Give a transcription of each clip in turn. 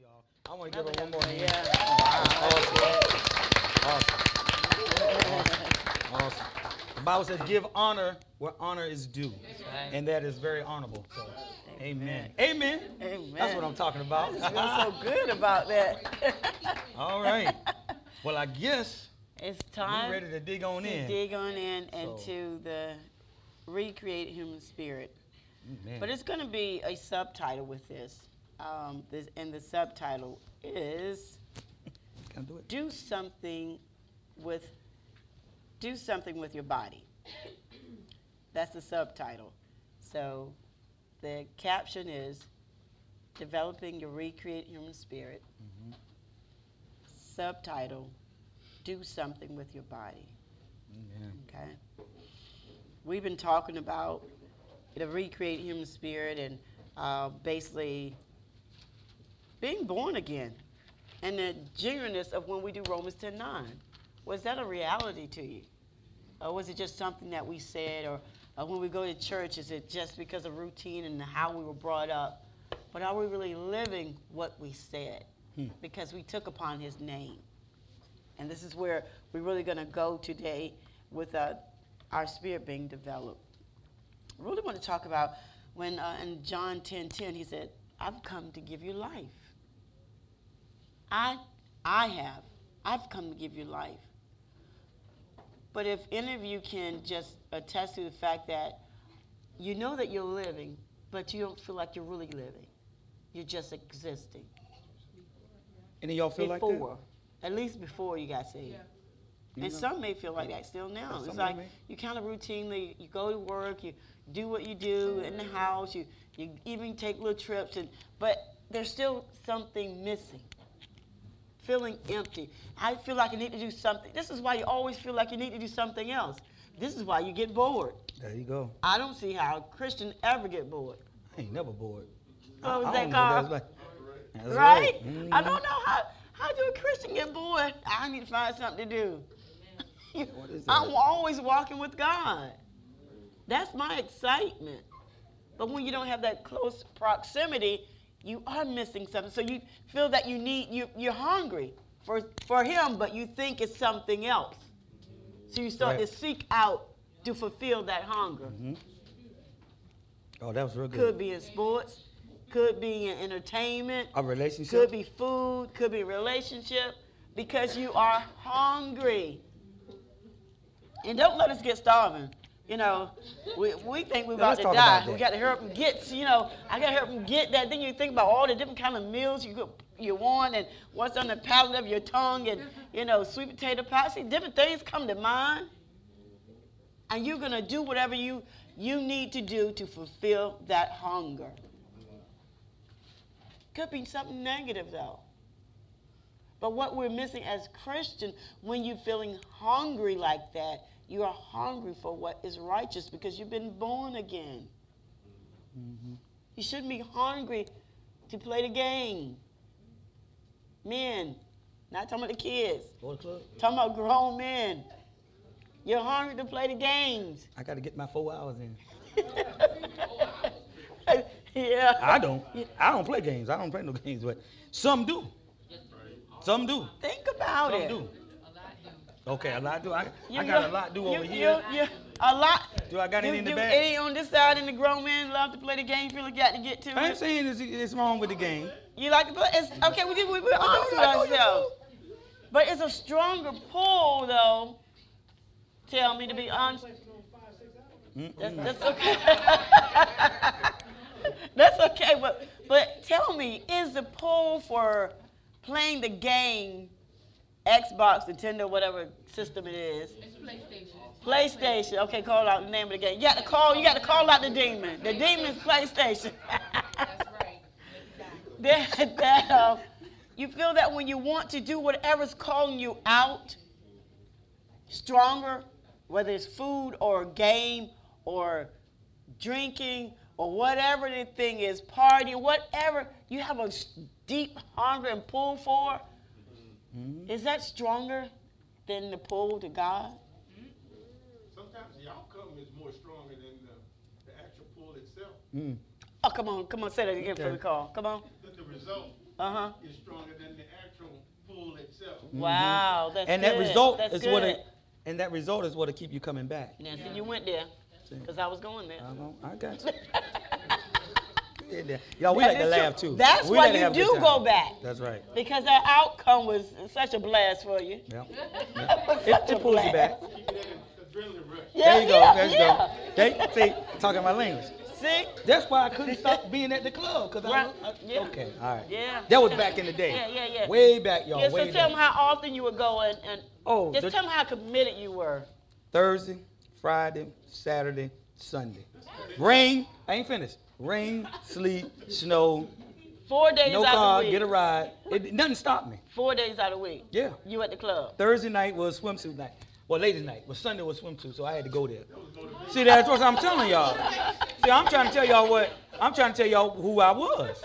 y'all. I want to give her one more hand. Yeah. Awesome. Awesome. Awesome. The Bible says, give honor where honor is due. right. And that is very honorable. So, amen. Amen. Amen. That's what I'm talking about. I just feel so good about that. All right. Well, I guess it's we're time ready to dig on to in. dig on in into the recreate human spirit. Amen. But it's going to be a subtitle with this. Um, this. And the subtitle is Can do it? do something with do something with your body. That's the subtitle. So the caption is developing your recreate human spirit. Mhm. Subtitle do something with your body. Amen. Okay. We've been talking about the recreate human spirit and uh, basically being born again and the genuineness of when we do Romans 10 9. Was that a reality to you? Or was it just something that we said? Or, or when we go to church, is it just because of routine and how we were brought up? But are we really living what we said? Hmm. Because we took upon his name. And this is where we're really going to go today with uh, our spirit being developed. I really want to talk about when uh, in John 10 10, he said, I've come to give you life. I, I have. I've come to give you life. But if any of you can just attest to the fact that you know that you're living, but you don't feel like you're really living, you're just existing. Any of y'all feel before, like that? at least before you got saved. that? And know? some may feel like that still now. Some It's like may. you kind of routinely you go to work, you do what you do in the house, you you even take little trips, and but there's still something missing. Feeling empty. I feel like I need to do something. This is why you always feel like you need to do something else. This is why you get bored. There you go. I don't see how a Christian ever get bored. I ain't never bored. What was I that know called? like- that's right? Mhm. I don't know how how do a Christian get bored? I need to find something to do. I'm always walking with God. That's my excitement. But when you don't have that close proximity, you are missing something. So you feel that you need you you're hungry for for him, but you think it's something else. So you start Right. to seek out to fulfill that hunger. Mhm. Oh, that was real good. Could be in sports, could be in entertainment, A relationship. could be food, could be relationship, because you are hungry. And don't let us get starving. You know, we, we think we're about to die. about. We got to hurry up and get, you know, I got to hurry up and get that. Then you think about all the different kind of meals you could, you want and what's on the palate of your tongue and, you know, sweet potato pie. See, different things come to mind. And you're going to do whatever you, you need to do to fulfill that hunger. Could be something negative though. But what we're missing as Christian, when you're feeling hungry like that, you are hungry for what is righteous because you've been born again. Mhm. You shouldn't be hungry to play the game. Men, not talking about the kids, Go to the club. talking about grown men. You're hungry to play the games. I got to get my four hours in. yeah. I don't. I don't play games. I don't play no games, but some do. Some do. Think about Some it. do. Okay, a lot do. I, You- I got a lot do over you- here. you- a lot. Do I got any in the do bag? Any on this side, and the grown men love to play the game. Feel like you got to get to I ain't it. saying it's, it's wrong with the game. You like to play? It's, okay, we we we're honest with ourselves. But it's a stronger pull, though. Tell me to be honest. That's, that's okay. that's okay, but but tell me, is the pull for playing the game, Xbox, Nintendo, whatever system it is? It's PlayStation. PlayStation. Okay, call out the name of the game. You got to call. You got to call out the demon. The demon's PlayStation. That's right. that that uh, you feel that when you want to do whatever's calling you out, stronger, whether it's food or game or drinking or whatever the thing is, party, whatever you have a deep hunger and pull for, Mhm. is that stronger than the pull to God? Sometimes the outcome is more stronger than the, the actual pull itself. Mm. Oh, come on, come on, say that again for the call. Come on. The, the result Uh huh. is stronger than the actual pull itself. Wow, that's Mm-hmm. and good. that result that's is good. what it, and that result is what'll keep you coming back. Now, see, you went there because I was going there. I know, I got you. Yeah, yeah. Y'all, we That like to true. laugh too. That's we why like you have a good do go back. That's right. Because that outcome was such a blast for you. Yeah. It, It, it pulls you back. Keep it at an adrenaline rush. Yeah, There you go. yeah, there you yeah. go. They, see, talking my language. See? That's why I couldn't stop being at the club. Cause Right. I, I, Yeah. okay, all right. Yeah. That was back in the day. Yeah, yeah, yeah. Way back, y'all. Yeah, so tell back. them how often you would go and, and Oh, just the- tell them how committed you were. Thursday, Friday, Saturday, Sunday. Rain, I ain't finished. Rain, sleet, snow, Four days no out car, of the week. get a ride. It, nothing stopped me. Four days out of the week. Yeah. You at the club. Thursday night was swimsuit night. Well, ladies' night. Well, Sunday was swimsuit, so I had to go there. See, that's what I'm telling y'all. See, I'm trying to tell y'all what. I'm trying to tell y'all who I was.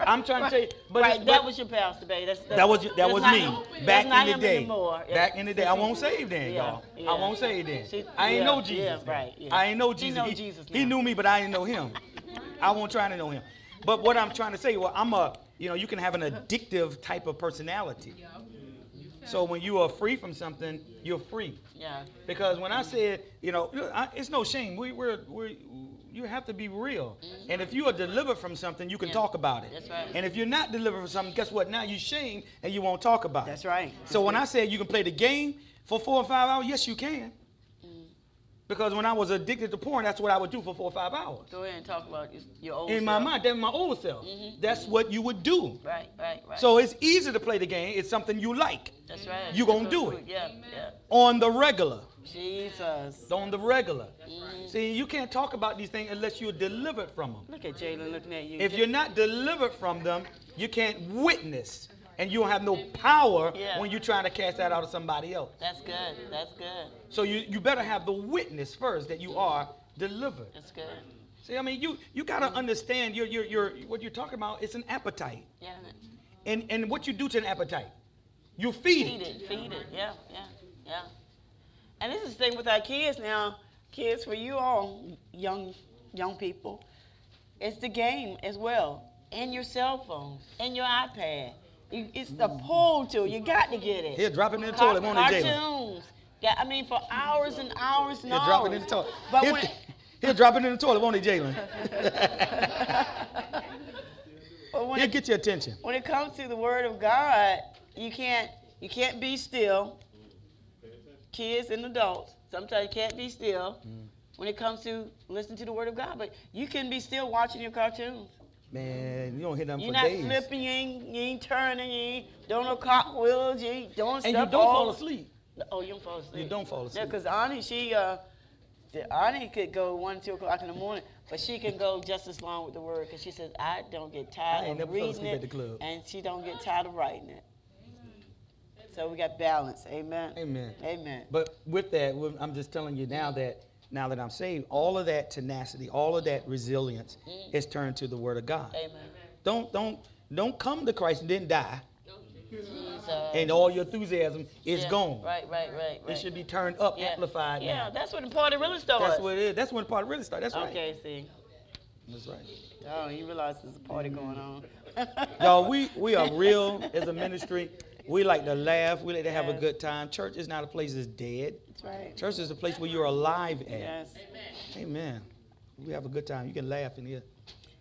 I'm trying to tell you. But right, it's- that but- was your pastor, babe. That's, that's, That was that was me back in the day. Anymore. Back in the day, I won't save then, Yeah, y'all. yeah. I won't save then. I ain't yeah, know Jesus. yeah, right. I ain't know He Jesus. know Jesus he knew me, but I didn't know him. I won't try to know him. But what I'm trying to say, well, I'm a, you know, you can have an addictive type of personality. So when you are free from something, you're free. Yeah. Because when I said, you know, I, it's no shame. We, we're, we you have to be real. Mm-hmm. And if you are delivered from something, you can Yeah. talk about it. That's right. And if you're not delivered from something, guess what? Now you shame and you won't talk about That's it. That's right. So when I said you can play the game for four or five hours, yes, you can. Because when I was addicted to porn, that's what I would do for four or five hours. Go ahead and talk about your, your old In my mind, that's my old self. Mm-hmm. That's what you would do. Right, right, right. So it's easy to play the game. It's something you like that's right. you gonna do it. Yeah, yeah. on the regular. Jesus. on the regular. See, you can't talk about these things unless you're delivered from them. Look at Jalen looking at you. If you're not delivered from them, you can't witness, and you don't have no power Yeah. when you're trying to cast that out of somebody else. That's good. That's good. So you, you better have the witness first that you are delivered. That's good. See, I mean, you you gotta understand your your your what you're talking about. It's an appetite, Yeah. and and what you do to an appetite, you feed Feed it. it. Feed it. Yeah, yeah, yeah. And this is the thing with our kids now. Kids, for you all, young young people, it's the game as well, and your cell phone, and your iPad. It's the pull to. You got to get it. Here, drop it in the toilet, won't it, Jalen? Cartoons. Yeah, I mean, for hours and hours and He'll hours. drop it in the toilet. But He'll, when he'll drop it in the toilet, won't he, Jalen? He'll it, get your attention. when it comes to the Word of God, you can't you can't be still. Kids and adults, sometimes you can't be still Mm. when it comes to listening to the Word of God. But you can be still watching your cartoons. Man, you don't hit them You're for not days. flipping, you ain't, you ain't turning, you ain't doing no cartwheels, you ain't doing And you don't all- fall asleep. Oh, you don't fall asleep. You don't fall asleep. Yeah, because Ani, she, uh, the- Ani could go one, two o'clock in the morning, but she can go just as long with the word because she says, I don't get tired I ain't of never reading it, at the club. and she don't get tired of writing it. So we got balance. Amen. Amen. Amen. But with that, I'm just telling you now that now that I'm saved, all of that tenacity, all of that resilience mm. is turned to the Word of God. Amen. Don't don't don't come to Christ and then die, Jesus. and all your enthusiasm is Yeah, gone. Right, right, right, right. It should be turned up, yeah. amplified. Yeah, now. that's when the party really starts. That's what it is. That's when the party really starts. That's right. Okay, see. That's right. Oh, you realize there's a party going on. Y'all, we we are real as a ministry. We like to laugh. We like to have a good time. Church is not a place that's dead. That's right. Church is a place where you're alive at. Yes. Amen. We have a good time. You can laugh in here.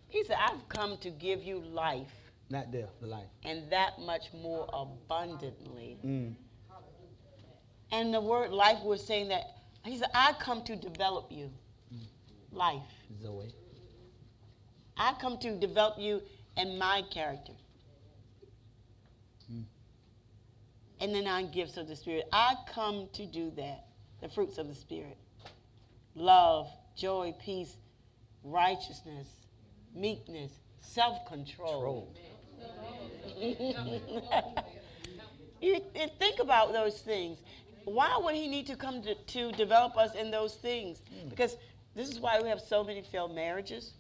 He said, I've come to give you life Not death, the life. and that much more abundantly. Mm. And the word life was saying that he said, I come to develop you. Life. Zoe. I come to develop you in my character. And then I gifts of the Spirit. I come to do that. The fruits of the Spirit. Love, joy, peace, righteousness, meekness, self-control. You, you think about those things. Why would he need to come to, to develop us in those things? Hmm. Because this is why we have so many failed marriages,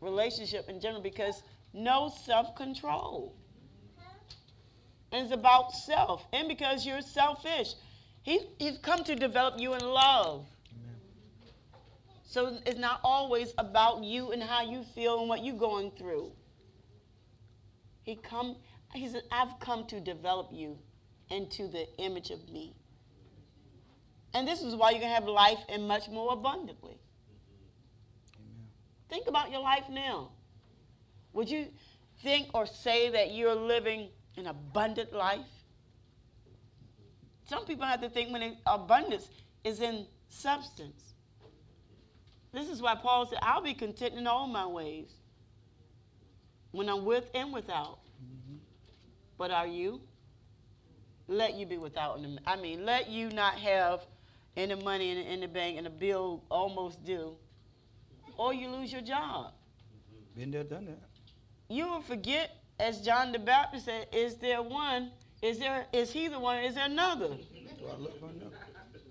relationship in general, because no self-control. And it's about self. And because you're selfish. He, he's come to develop you in love. So it's not always about you and how you feel and what you're going through. He come. He said, "I've come to develop you into the image of me." And this is why you can have life and much more abundantly. Amen. Think about your life now. Would you think or say that you're living an abundant life? Some people have to think when it, abundance is in substance. This is why Paul said, I'll be content in all my ways when I'm with and without. But are you? Let you be without. I mean, let you not have any money in, in the bank and a bill almost due, or you lose your job. Been there, done that. You will forget, as John the Baptist said, is there one? Is there is he the one? Is there another?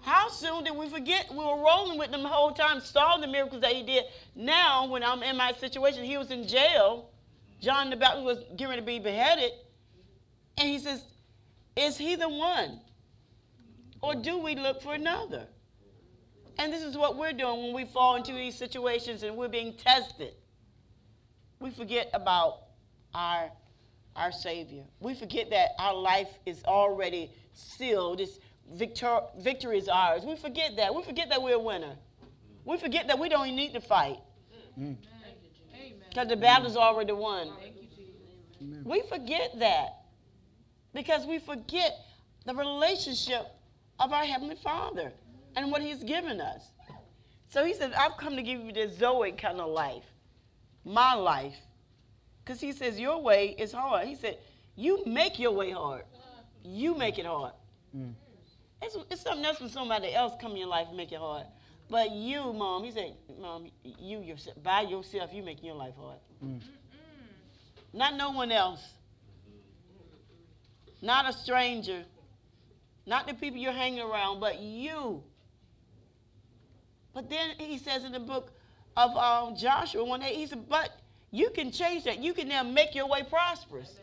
How soon did we forget we were rolling with them the whole time, saw the miracles that he did? Now, when I'm in my situation, he was in jail. John the Baptist was getting to be beheaded. And he says, Is he the one? Or do we look for another? And this is what we're doing when we fall into these situations and we're being tested. We forget about our, our Savior. We forget that our life is already sealed. It's victor, victory is ours. We forget that. We forget that we're a winner. We forget that we don't need to fight Mm. Because the battle's already won. We forget that because we forget the relationship of our Heavenly Father and what He's given us. So He said, I've come to give you this Zoe kind of life, my life. Because He says, Your way is hard. He said, You make your way hard, you make it hard. Mm. It's, it's something else when somebody else come in your life and make it hard. But you, Mom, He said, Mom, you yourself, by yourself, you making your life hard. Mm. Not no one else. Not a stranger. Not the people you're hanging around, but you. But then he says in the book of um, Joshua one day, he said, but you can change that. You can now make your way prosperous.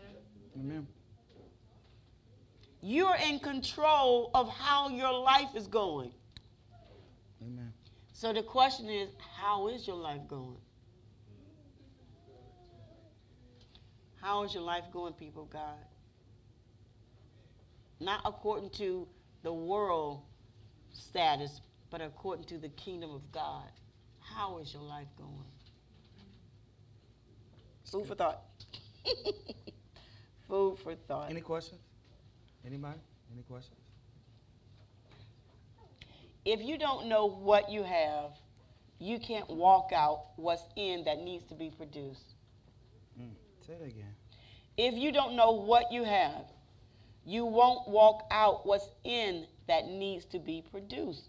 Amen. You're in control of how your life is going. Amen. So the question is, how is your life going? How is your life going, people of God? Not according to the world status, but according to the kingdom of God. How is your life going? Food for thought. Food for thought. Any questions? Anybody? Any questions? if you don't know what you have, you can't walk out what's in that needs to be produced. Mm. Say it again. If you don't know what you have, you won't walk out what's in that needs to be produced.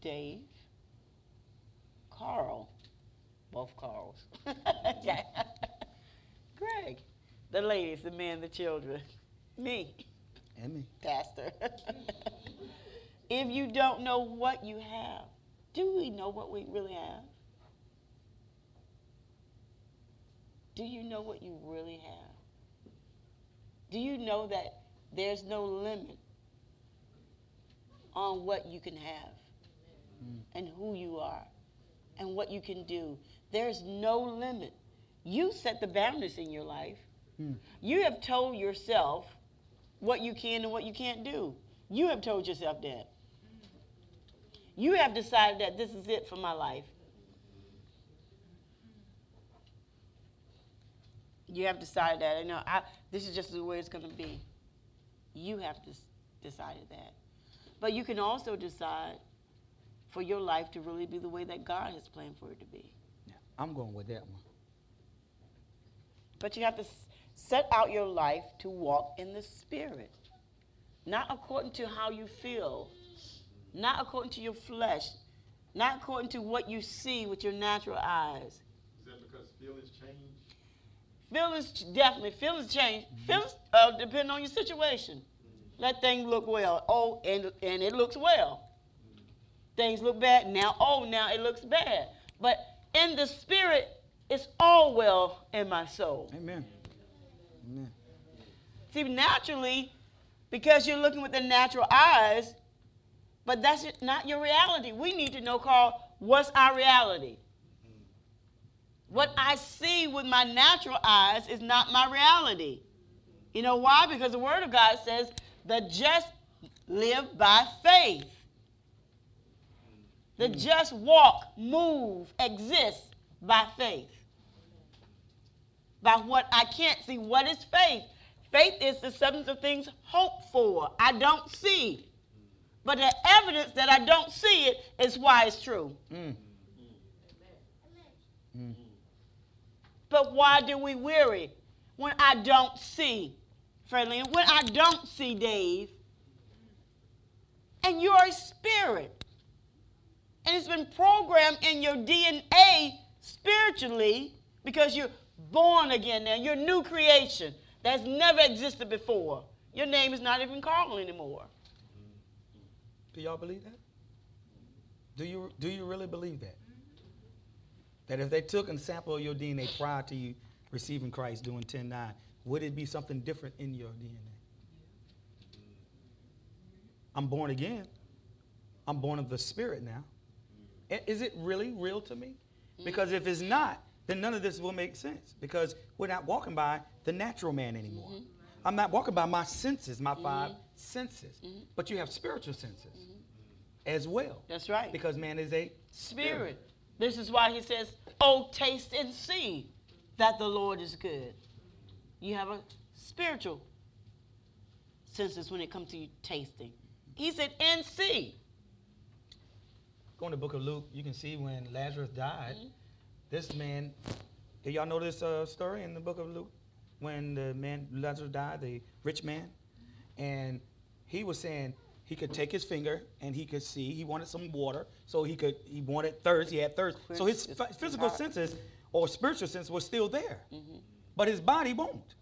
Dave, Carl, both Carls. Yeah. Greg, the ladies, the men, the children, me. And me. Pastor. if you don't know what you have, do we know what we really have? Do you know what you really have? Do you know that there's no limit on what you can have Mm. and who you are and what you can do? There's no limit. You set the boundaries in your life. Mm. You have told yourself what you can and what you can't do. You have told yourself that. You have decided that this is it for my life. You have decided that. You know, I, this is just the way it's going to be. You have decided that. But you can also decide for your life to really be the way that God has planned for it to be. Yeah, I'm going with that one. But you have to set out your life to walk in the Spirit, not according to how you feel, not according to your flesh, not according to what you see with your natural eyes. Is that because feelings change? Feelings definitely feelings change. Mm-hmm. Feelings uh, depend on your situation. Mm-hmm. Let things look well. Oh, and and it looks well. Mm-hmm. Things look bad now. Oh, now it looks bad. But in the spirit, it's all well in my soul. Amen. Amen. See, naturally, because you're looking with the natural eyes, but that's not your reality. We need to know, Carl, what's our reality? What I see with my natural eyes is not my reality. You know why? Because the Word of God says the just live by faith. The hmm. just walk, move, exist by faith. By what I can't see. What is faith? Faith is the substance of things hoped for. I don't see. But the evidence that I don't see it is why it's true. Mm. But why do we weary when I don't see, friendly? When I don't see Dave, and you're a spirit, and it's been programmed in your DNA spiritually because you're born again now. You're a new creation that's never existed before. Your name is not even Carl anymore. Do y'all believe that? Do you do you really believe that? That if they took a sample of your DNA prior to you receiving Christ doing 10-9, would it be something different in your DNA? I'm born again. I'm born of the Spirit now. Is it really real to me? Because if it's not, then none of this will make sense. Because we're not walking by the natural man anymore. I'm not walking by my senses, my 5 senses. But you have spiritual senses as well. That's right. Because man is a Spirit. This is why he says, Oh, taste and see that the Lord is good. You have a spiritual senses when it comes to you tasting. He said, and see. Going to the book of Luke, you can see when Lazarus died, mm-hmm. This man, did y'all know this uh, story in the book of Luke? When the man, Lazarus died, the rich man, and he was saying he could take his finger and he could see. He wanted some water, so he could, he wanted thirst, he had thirst. So his it's physical senses or spiritual sense was still there, but his body won't.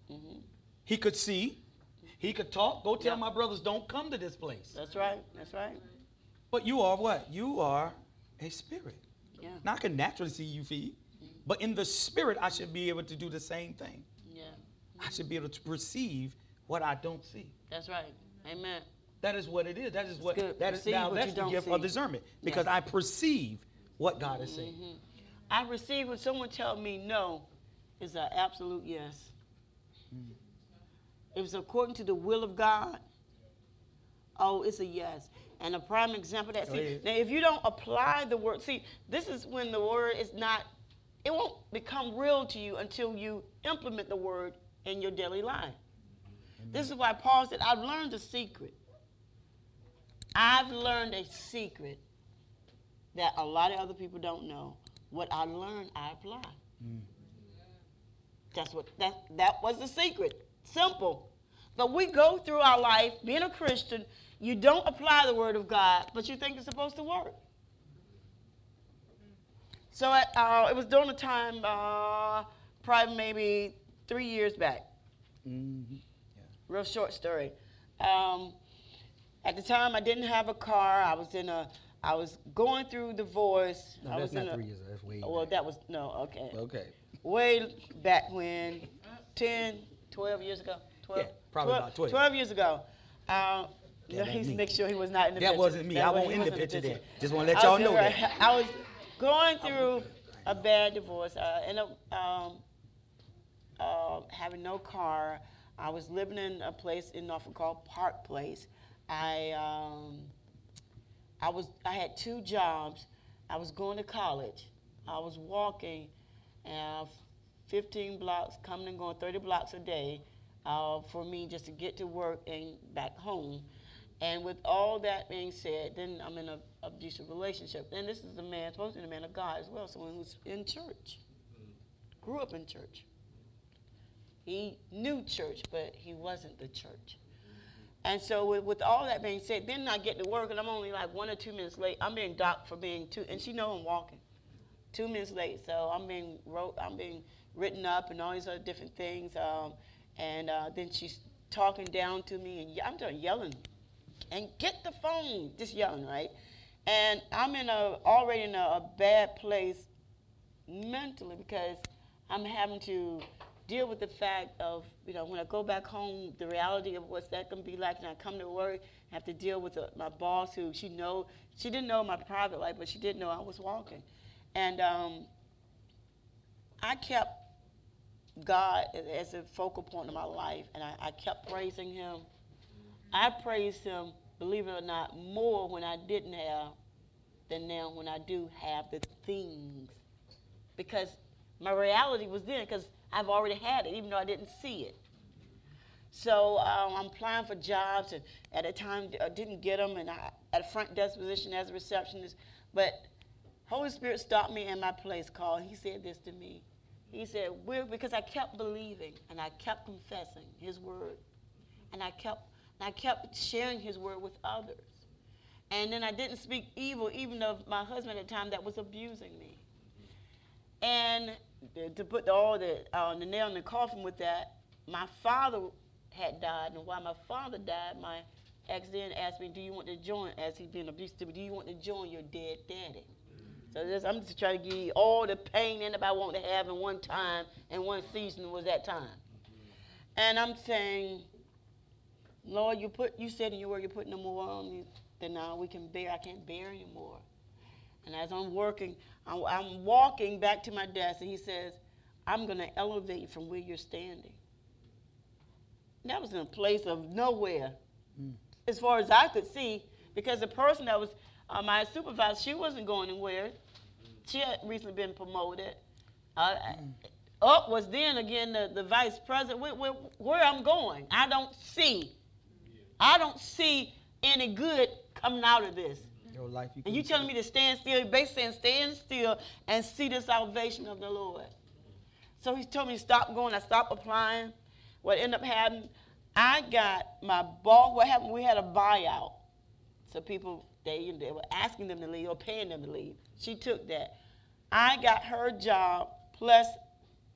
He could see, he could talk. Go tell Yeah. my brothers, don't come to this place. That's right. That's right. But you are what? You are a spirit. Yeah. Now I can naturally see you feed, but in the spirit, I should be able to do the same thing. Yeah. I should be able to perceive what I don't see. That's right. Amen. That is what it is. That is what that is Perceive now that's the gift see. of discernment because I perceive what God is saying. Mm-hmm. I receive when someone tells me no is an absolute yes. Mm. If it's according to the will of God, oh, it's a yes. And a prime example of that, see, oh, ahead. now if you don't apply the word, see, this is when the word is not, it won't become real to you until you implement the word in your daily life. This is why Paul said, I've learned a secret. I've learned a secret that a lot of other people don't know. What I learned, I apply. Mm. That's what that that was the secret. Simple. But we go through our life being a Christian, you don't apply the word of God, but you think it's supposed to work. So uh, it was during the time, uh, probably maybe three years back. Mhm. Real short story. Um, at the time, I didn't have a car. I was in a. I was going through divorce. No, I that's was in not a, three years. That's way. Well, back. that was no. Okay. okay. Way back when, 10, 12 years ago. 12, Yeah, probably about 12. 12 years ago. Uh, No, that he's make sure he was not in the picture. That picture. wasn't me. I was- won't he in the wasn't picture then. Just want to let y'all know that. I was going through a bad divorce uh, um, uh, having no car. I was living in a place in Norfolk called Park Place. I um, I was I had two jobs. I was going to college. I was walking, uh, 15 blocks, coming and going 30 blocks a day, uh, for me just to get to work and back home. And with all that being said, then I'm in an abusive relationship. And this is a man, supposed to be a man of God as well, someone who's in church, grew up in church. He knew church, but he wasn't the church. And so, with, with all that being said, then I get to work and I'm only like one or two minutes late. I'm being docked for being two, and she know I'm walking, two minutes late. So I'm being wrote, I'm being written up and all these other different things. Um, and uh, then she's talking down to me, and I'm just yelling, and get the phone, just yelling, right? And I'm in a already in a, a bad place mentally because I'm having to deal with the fact of, you know, when I go back home, the reality of what's that to be like, and I come to work, I have to deal with my boss who she know, she didn't know my private life, but she did know I was walking. And um, I kept God as a focal point of my life, and I, I kept praising Him. I praised Him, believe it or not, more when I didn't have than now when I do have the things. Because my reality was then, because I've already had it, even though I didn't see it. So um, I'm applying for jobs, and at a time I didn't get them, and I at a front desk position as a receptionist. But Holy Spirit stopped me in my place call. He said this to me. He said, We're, because I kept believing and I kept confessing His word, and I kept I kept sharing His word with others. And then I didn't speak evil, even of my husband at the time that was abusing me. And to put all the, uh, the nail in the coffin with that, my father had died, and while my father died, my ex then asked me, "Do you want to join?" As he'd been abused, to me, do you want to join your dead daddy? So I'm just trying to give you all the pain anybody want to have in one time and one season was that time. And I'm saying, Lord, you put you said in your word you're putting no more on me than now we can bear. I can't bear anymore. And as I'm working, I'm, I'm walking back to my desk, and he says, I'm going to elevate you from where you're standing. That was in a place of nowhere, mm. as far as I could see, because the person that was uh, my supervisor, she wasn't going anywhere. She had recently been promoted. Uh, mm. Up was then again the, the vice president. Where, where, where I'm going, I don't see. I don't see any good coming out of this. Your life, you and you telling me to stand still, basically saying stand still and see the salvation of the Lord. So he told me to stop going. I stopped applying. What ended up happening, I got my boss. What happened? We had a buyout. So people, they, they were asking them to leave or paying them to leave. She took that. I got her job plus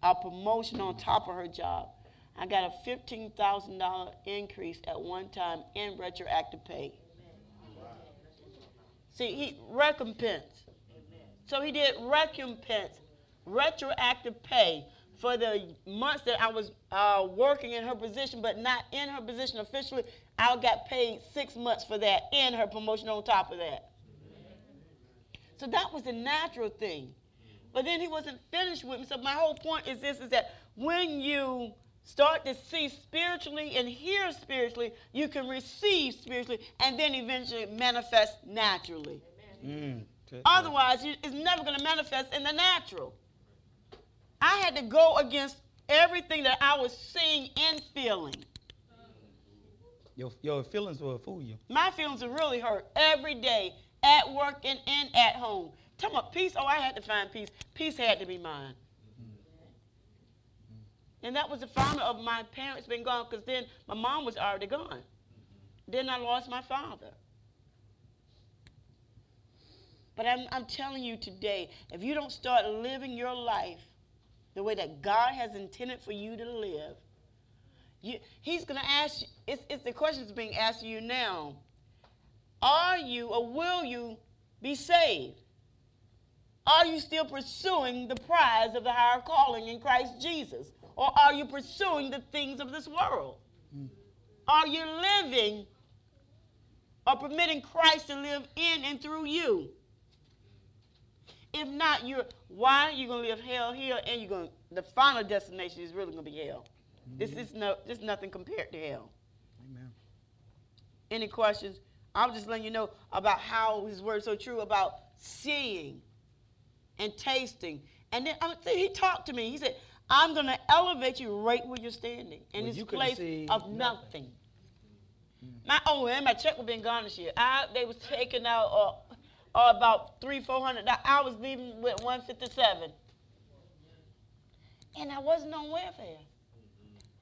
a promotion on top of her job. I got a $15,000 increase at one time in retroactive pay. See, he recompense. So he did recompense, retroactive pay for the months that I was uh, working in her position, but not in her position officially. I got paid six months for that and her promotion on top of that. So that was a natural thing. But then he wasn't finished with me. So my whole point is this is that when you start to see spiritually and hear spiritually, you can receive spiritually and then eventually manifest naturally. Mm, Otherwise, it's never going to manifest in the natural. I had to go against everything that I was seeing and feeling. Your, your feelings will fool you. My feelings are really hurt every day at work and, and at home. Tell me, peace. Oh, I had to find peace. Peace had to be mine. And that was the founder of my parents being gone because then my mom was already gone. Then I lost my father. But I'm, I'm telling you today, if you don't start living your life the way that God has intended for you to live, you, He's going to ask you, it's, it's the question that's being asked of you now. Are you or will you be saved? Are you still pursuing the prize of the higher calling in Christ Jesus? Or are you pursuing the things of this world? Mm. Are you living or permitting Christ to live in and through you? If not, you're why are you gonna live hell here and you're gonna the final destination is really gonna be hell. Mm-hmm. This is no this is nothing compared to hell. Amen. Any questions? I'm just letting you know about how his word is so true about seeing and tasting. And then I he talked to me. He said, I'm going to elevate you right where you're standing in well, this place of nothing. nothing. My oh, and my check was being gone this year. I, they was taking out uh, uh, about three, four hundred. I was leaving with one fifty seven, and I wasn't on welfare.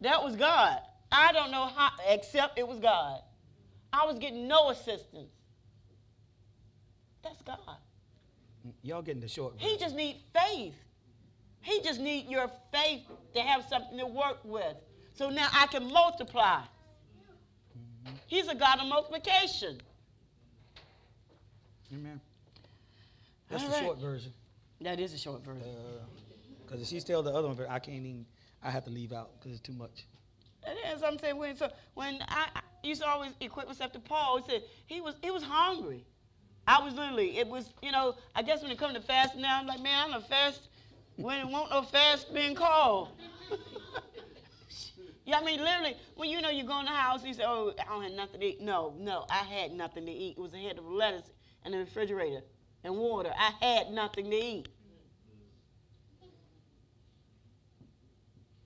That was God. I don't know how, except it was God. I was getting no assistance. That's God. Y'all getting the short. Version. He just need faith. He just need your faith to have something to work with. So now I can multiply. He's a God of multiplication. Amen. That's All the right. short version. That is a short version. Because uh, if she tell the other one, I can't even. I have to leave out because it's too much. It is. I'm saying when so when I, I used to always equip myself to Paul, he said he was he was hungry. I was literally. It was you know. I guess when it comes to fasting now, I'm like man, I'm a fast when it won't no fast being called. Yeah, I mean, literally, when you know you go in the house, you say, "Oh, I don't have nothing to eat." No, no, I had nothing to eat. It was a head of lettuce in the refrigerator and water. I had nothing to eat,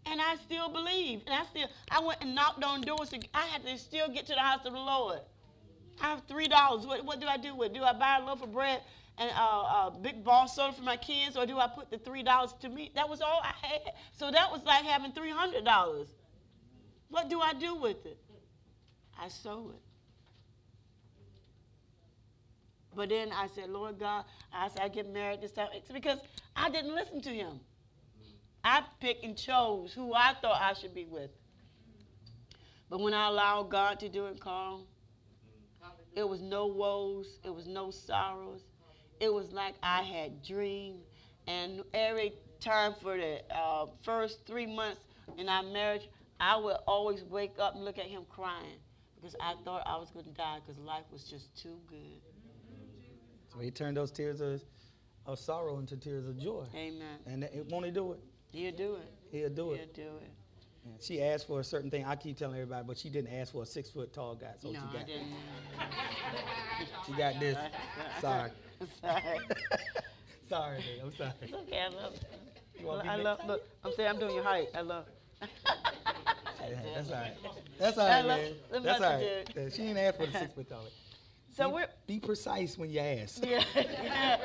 and I still believed. And I still, I went and knocked on doors. To, I had to still get to the house of the Lord. I have three dollars. What, what do I do with? it? Do I buy a loaf of bread and uh, a big ball soda for my kids, or do I put the three dollars to me? That was all I had. So that was like having three hundred dollars. What do I do with it? I sow it. But then I said, Lord God, I said I get married this time. Because I didn't listen to him. I picked and chose who I thought I should be with. But when I allowed God to do it, Carl, it was no woes, it was no sorrows. It was like I had dreamed. And every time for the uh, first three months in our marriage, I would always wake up and look at him crying because I thought I was going to die because life was just too good. So he turned those tears of, of sorrow into tears of joy. Amen. And it, won't he do it? He'll do it. He'll do it. He'll do it. And she asked for a certain thing. I keep telling everybody, but she didn't ask for a six foot tall guy. So no, she I got didn't. she got this. Sorry. Sorry. sorry, babe. I'm sorry. It's okay. I love. You want I love. Look, I'm saying I'm doing your height. I love. That's all right. That's all I right, love- man. That's all right. She didn't ask for the six foot tall. So be, we're. be precise when you ask. Yeah, yeah.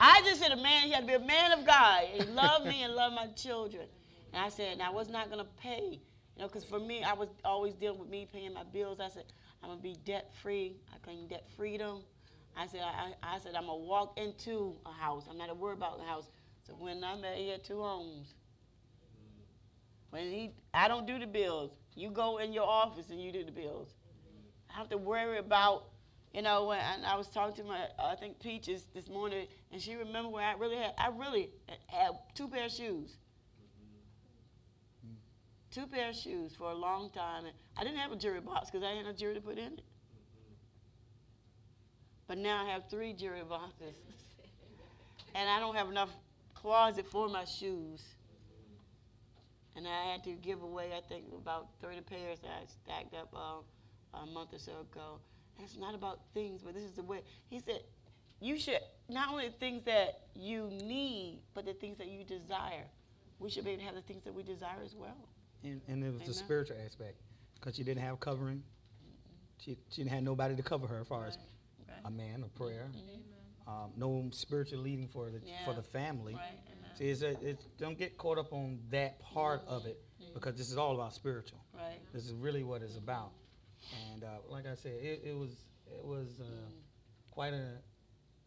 I just said a man, he had to be a man of God. He loved me and loved my children. And I said, and I was not going to pay. You know, because for me, I was always dealing with me paying my bills. I said, I'm going to be debt free. I claim debt freedom. I said, I, I said, I'm going to walk into a house. I'm not worried about the house. So when I'm he had two homes. When he, I don't do the bills. You go in your office and you do the bills. I have to worry about, you know, when and I was talking to my, uh, I think Peaches this morning, and she remembered where I really had, I really had two pair of shoes. Two pair of shoes for a long time. And I didn't have a jewelry box because I had no jewelry to put in it. But now I have three jewelry boxes. and I don't have enough closet for my shoes. And I had to give away, I think, about 30 pairs that I stacked up uh, a month or so ago. And it's not about things, but this is the way. He said, you should, not only the things that you need, but the things that you desire. We should be able to have the things that we desire as well. And, and it was the spiritual aspect because she didn't have covering. She, she didn't have nobody to cover her as far as Right. A man, a prayer, um, no spiritual leading for the for the family. Right. See, it's, a, it's don't get caught up on that part of it because this is all about spiritual. Right. This is really what it's about. And uh, like I said, it, it was it was uh, quite a,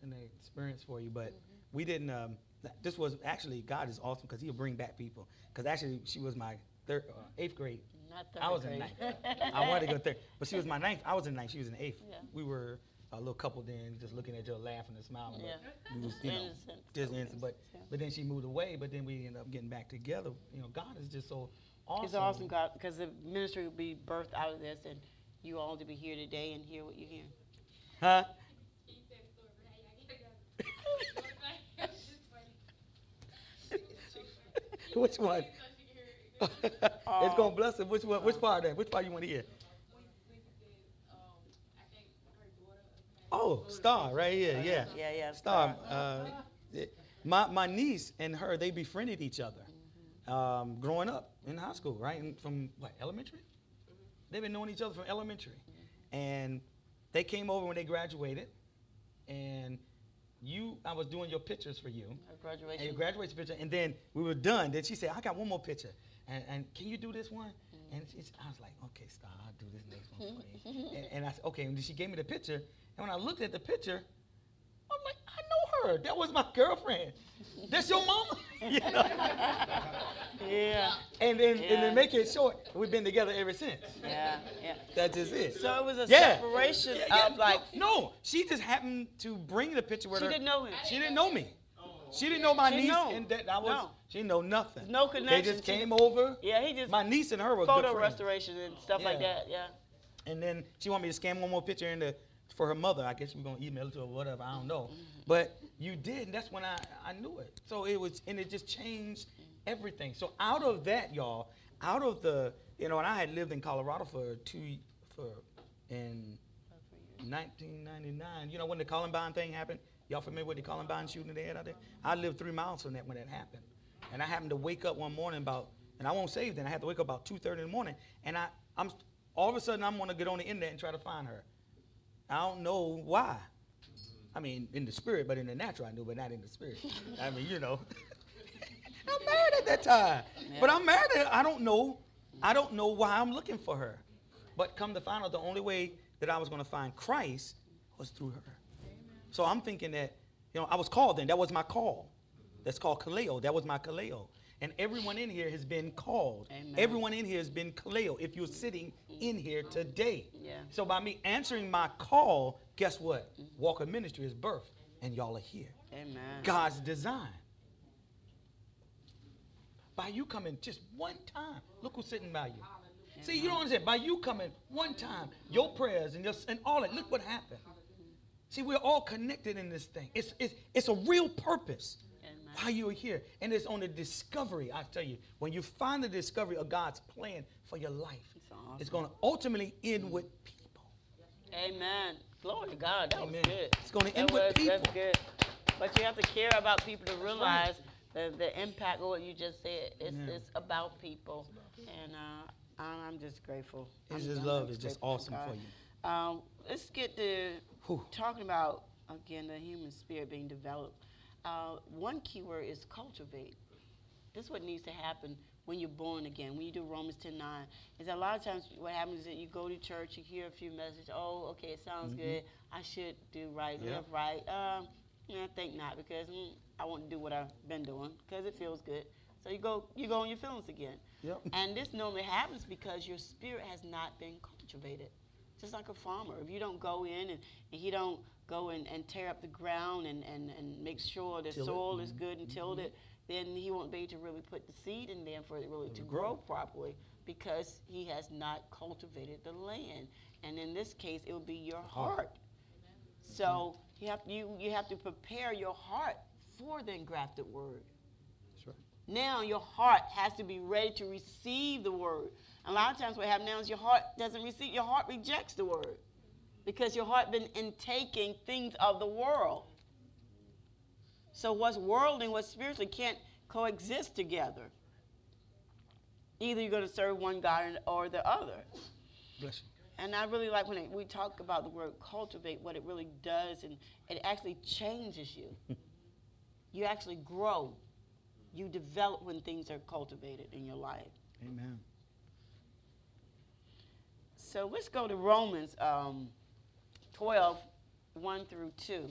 an experience for you. But we didn't. Um, this was actually God is awesome because He'll bring back people. Because actually, she was my third, uh, eighth grade. Not I was in third ninth. grade. I wanted to go third, but she was my ninth. I was in ninth. She was in eighth. Yeah. We were a little couple then, just looking at each other, laughing and smiling. Yeah. But was, you know, Innocent. just innocent. But Yeah. but then she moved away. But then we ended up getting back together. You know, God is just so awesome. It's awesome, God, because the ministry will be birthed out of this, and you all to be here today and hear what you hear. Huh? Which one? it's gonna bless it. Which one? Which part of that? Which part you want to hear? Oh, Star, right here, yeah. Yeah, yeah, Star. Uh, my my niece and her, they befriended each other, um, growing up in high school, right? And from what elementary? They've been knowing each other from elementary, and they came over when they graduated, and you, I was doing your pictures for you, and graduation. your graduation picture, and then we were done. Then she said, "I got one more picture, and, and can you do this one?" And she, I was like, "Okay, Star, I'll do this next one for you." and, and I said, "Okay." And then she gave me the picture, and when I looked at the picture, I'm like, "I know her. That was my girlfriend. That's your mama." you know? yeah, And then and Yeah. to make it short, we've been together ever since. yeah, yeah. That's just it. So it was a Yeah. separation Yeah, of like, no, she just happened to bring the picture with she her. didn't know him. She didn't know me. She didn't know my She niece, know. and that I was. No. She didn't know nothing. No connection. They just came over. Yeah, he just My niece and her were photo restoration and stuff like that. Yeah. And then she wanted me to scan one more picture in the for her mother. I guess was gonna email it to her or whatever. I don't know. Mm-hmm. But you did, and that's when I, I knew it. So it was and it just changed everything. So out of that, y'all, out of the You know, and I had lived in Colorado for two for in 1999. You know when the Columbine thing happened? Y'all familiar with the Columbine shooting the head out there? I lived three miles from that when that happened, and I happened to wake up one morning about, and I won't say then. I had to wake up about 2:30 in the morning, and I I'm all of a sudden I'm gonna get on the internet and try to find her. I don't know why. I mean, in the spirit, but in the natural I knew, but not in the spirit. I mean, you know. I'm married at that time. But I'm married. at- I don't know. I don't know why I'm looking for her. But come to find out, the only way that I was going to find Christ was through her. So I'm thinking that, you know, I was called then. That was my call. That's called kaleo. That was my kaleo. And everyone in here has been called. Amen. Everyone in here has been kaleo. If you're sitting in here today. Yeah. So by me answering my call, guess what? Mm-hmm. Walker Ministry is birth, and y'all are here. Amen. God's design. By you coming just one time, look who's sitting by you. See, you don't understand. By you coming one time, your prayers and just and all that, look what happened. See, we're all connected in this thing. It's it's it's a real purpose Amen. why you're here. And it's on the discovery, I tell you, when you find the discovery of God's plan for your life, It's awesome. it's going to ultimately end with people. Amen. Glory to God. That Amen. was good. It's gonna That end with was- That's good. But you have to care about people to realize the, the impact of what you just said. It's, Amen. it's about people. And uh, I'm I'm just grateful. It's just love. It's just awesome for you. Um, let's get to Whew. talking about, again, the human spirit being developed. Uh, one key word is cultivate. This is what needs to happen when you're born again. When you do Romans 10 9, is a lot of times what happens is that you go to church, you hear a few messages. Oh, okay, it sounds good. I should do right, Mm-hmm. Yeah. live right. Um, yeah, I think not because mm, I want to do what I've been doing because it feels good. So you go, you go on your feelings again. Yep. And this normally happens because your spirit has not been cultivated. Just like a farmer. If you don't go in and, and he don't go and, and tear up the ground and, and, and make sure the Till soil is mm-hmm. good and tilled it, mm-hmm. then he won't be able to really put the seed in there for it really to grow. grow properly because he has not cultivated the land. And in this case, it would be your heart. So you have, you, you have to prepare your heart for the engrafted word. That's right. Now your heart has to be ready to receive the word. A lot of times what happens now is your heart doesn't receive, your heart rejects the word because your heart been intaking things of the world. So what's worldly and what's spiritually can't coexist together. Either you're going to serve one God or the other. Bless you. And I really like when it, we talk about the word cultivate, what it really does, and it actually changes you. you actually grow. You develop when things are cultivated in your life. Amen. So let's go to Romans um, 12, 1 through 2.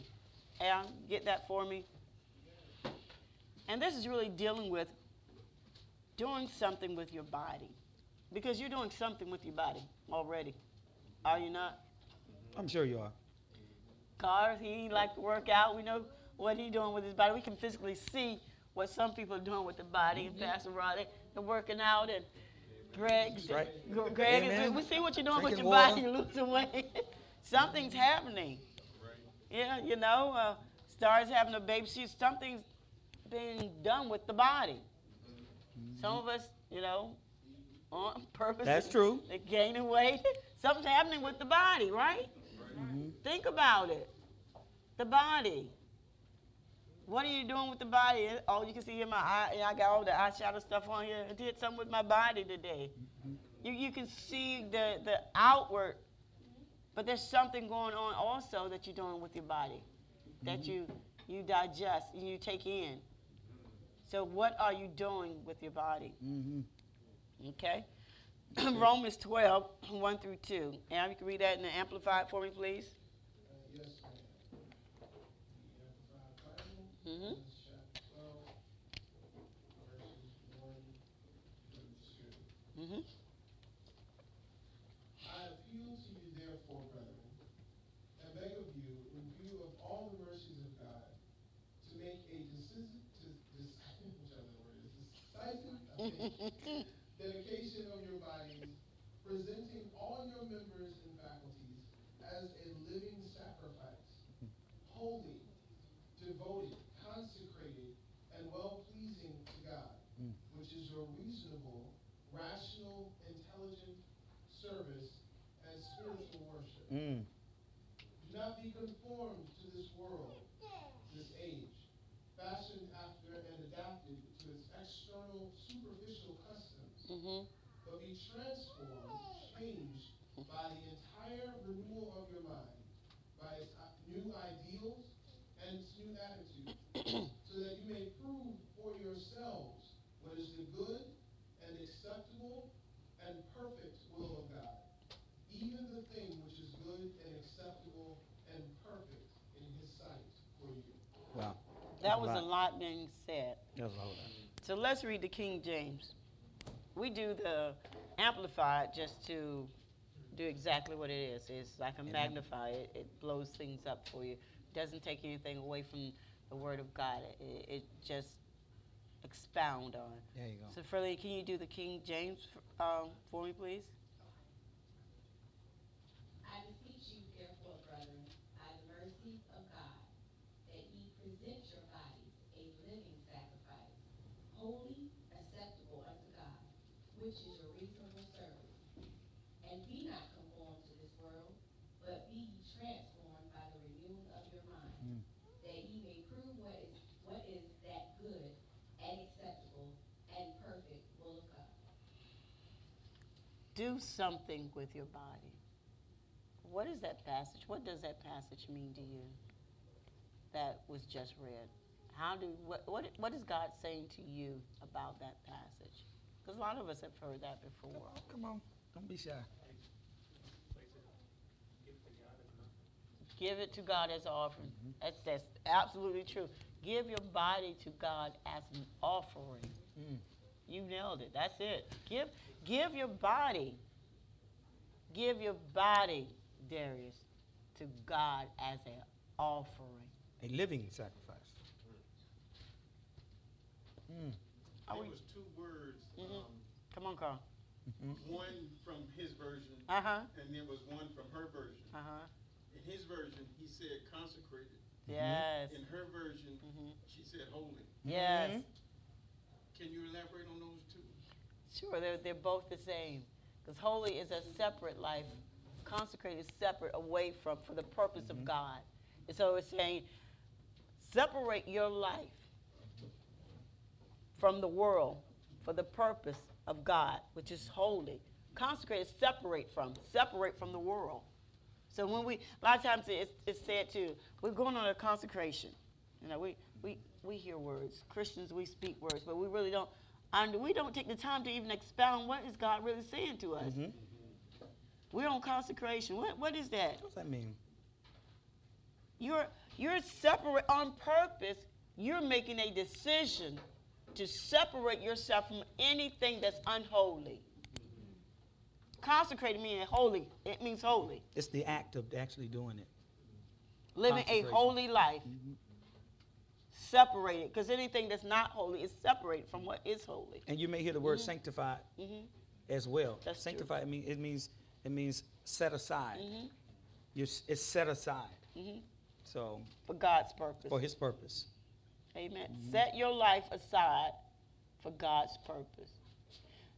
Al, get that for me. And this is really dealing with doing something with your body. Because you're doing something with your body already. Are you not? I'm sure you are. Cars, he like to work out. We know what he doing with his body. We can physically see what some people are doing with the body. And Pastor Roddy, they're working out, and Greg, right. Greg, is- we see what you're doing with your water. body. You're losing weight. Something's happening. Yeah, you know, uh, Star's having a baby. She's something's being done with the body. Some of us, you know, on purpose. That's true. They're gaining weight. Something's happening with the body, right? Think about it. The body. What are you doing with the body? Oh, you can see in my eye. and I got all the eyeshadow stuff on here. I did something with my body today. You, you can see the, the outward, but there's something going on also that you're doing with your body that you, you digest and you take in. So, what are you doing with your body? Mm-hmm. Okay? Romans 12, 1 through 2. And you can read that in the Amplified for me, please. Yes, ma'am. The Amplified Bible, Mm-hmm. chapter 12, verses 1 through 2. Mm-hmm. I appeal to you therefore, brethren, and beg of you, in view of all the mercies of God, to make a decisive, to, dis, whichever the word is, decisive dedication of your bodies, presenting all your members and faculties as a living sacrifice, holy, devoted, consecrated, and well-pleasing to God, Mm. which is your reasonable, rational, intelligent service and spiritual worship. Mm. Do not be conformed to this world, this age, fashioned after and adapted to its external, superficial customs, Mm-hmm. but be transformed, changed by the entire renewal of your mind, by its uh, new ideals and its new attitude, so that you may prove for yourselves what is the good and acceptable and perfect will of God, even the thing which is good and acceptable and perfect in His sight for you. Wow. That was a lot. lot being said. A lot. So let's read the King James. We do the amplified just to do exactly what it is. It's like a Amen. magnifier. It, it blows things up for you. Doesn't take anything away from the Word of God. It, it just expound on. There you go. So, Freddie, can you do the King James um, for me, please? I beseech you, therefore, brethren, by the mercies of God, that ye present your bodies a living sacrifice, holy, acceptable unto God, which is your reasonable service. And be not conformed to this world, but be ye transformed by the renewing of your mind, Mm. that ye may prove what is, what is that good and acceptable and perfect will of God. Do something with your body. What is that passage? What does that passage mean to you? That was just read. How do what what what is God saying to you about that passage? Because a lot of us have heard that before. Come on. Don't be shy. Give it to God as an offering. Mhm. That's that's absolutely true. Give your body to God as an offering. Mm. You nailed it. That's it. Give give your body. Give your body, Darius, to God as an offering. A living sacrifice. Mm. There was two words, Mhm. um, Come on, Carl. Mhm. one from his version, Uh huh. and there was one from her version. Uh huh. In his version, he said consecrated. Yes. In her version, hmm she said holy. Yes. Can you elaborate on those two? Sure, they're, they're both the same. Because holy is a separate life, consecrated is separate away from, for the purpose of Mhm. God. And so it's saying, separate your life from the world for the purpose of God, which is holy. Consecrate is separate from, separate from the world. So when we, a lot of times it's, it's said too, we're going on a consecration. You know, we, we, we hear words. Christians, we speak words, but we really don't, and we don't take the time to even expound what is God really saying to us. Mhm. We're on consecration. What, what is that? What does that mean? You're, you're separate on purpose. You're making a decision to separate yourself from anything that's unholy. Consecrated meaning holy. It means holy. It's the act of actually doing it. Living a holy life. Mhm. Separated. Because anything that's not holy is separated from what is holy. And you may hear the word Mhm. sanctified hmm as well. That's true. sanctified it means it means it means set aside. hmm You're, it's set aside. hmm So For God's purpose. for His purpose. Amen. Mm-hmm. Set your life aside for God's purpose.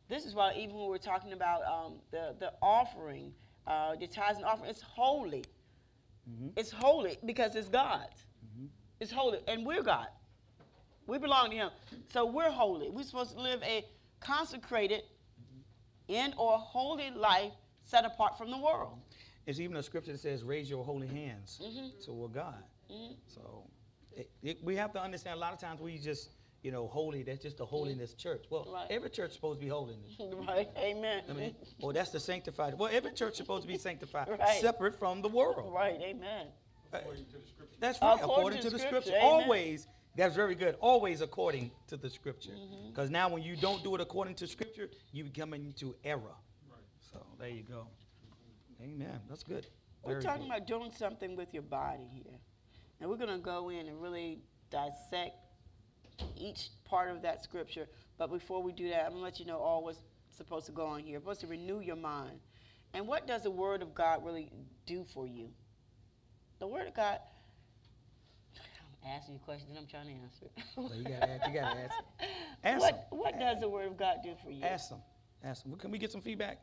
This is why even when we're talking about um, the the offering, uh, the tithes and offering, it's holy. Mhm. It's holy because it's God's. It's holy, and we're God. We belong to Him, so we're holy. We're supposed to live a consecrated in or holy life set apart from the world. There's even a scripture that says, "Raise your holy hands Mhm. toward God." Mhm. So it, it, we have to understand. A lot of times we just, you know, holy. That's just the holiness church. Well, Right. every church is supposed to be holiness. right? Amen. I mean, well, that's the sanctified. Well, every church is supposed to be sanctified, Right. separate from the world. right. Amen. According to the scripture. That's right, According according, to to the Scripture, scripture. amen. Always, that's very good. Always according to the scripture. Mm-hmm. Because now, when you don't do it according to scripture, you become into error. Right. So there you go. Amen. That's good. We're Very talking good. about doing something with your body here. And we're going to go in and really dissect each part of that scripture. But before we do that, I'm going to let you know all what's supposed to go on here. It's supposed to renew your mind. And what does the Word of God really do for you? The Word of God. I'm asking you a question, and I'm trying to answer it. Well, you gotta ask- you gotta ask. Ask what, them. what does the Word of God do for you? Ask them. Ask them. Can we get some feedback?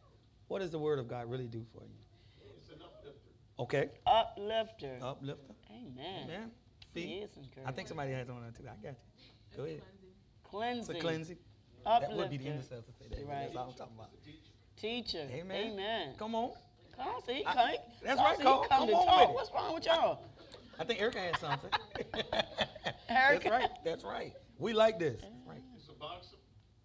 What does the word of God really do for you? It's an uplifter. Okay. Uplifter. Uplifter. Amen. Amen. He See, I think somebody has on that too. I got you. Go ahead. Cleansing. It's Cleansing. a cleansing. Uplifter. That would be the Uplifter. intercessor say that. but Right. That's all I'm talking about. Teacher. Amen. Amen. Come on. Come on, see, he I- come. that's come right, see, Cole. Come Come to on talk. with it. What's wrong with y'all? I think Erica has something. That's right. That's right. We like this. Right. It's a boxer.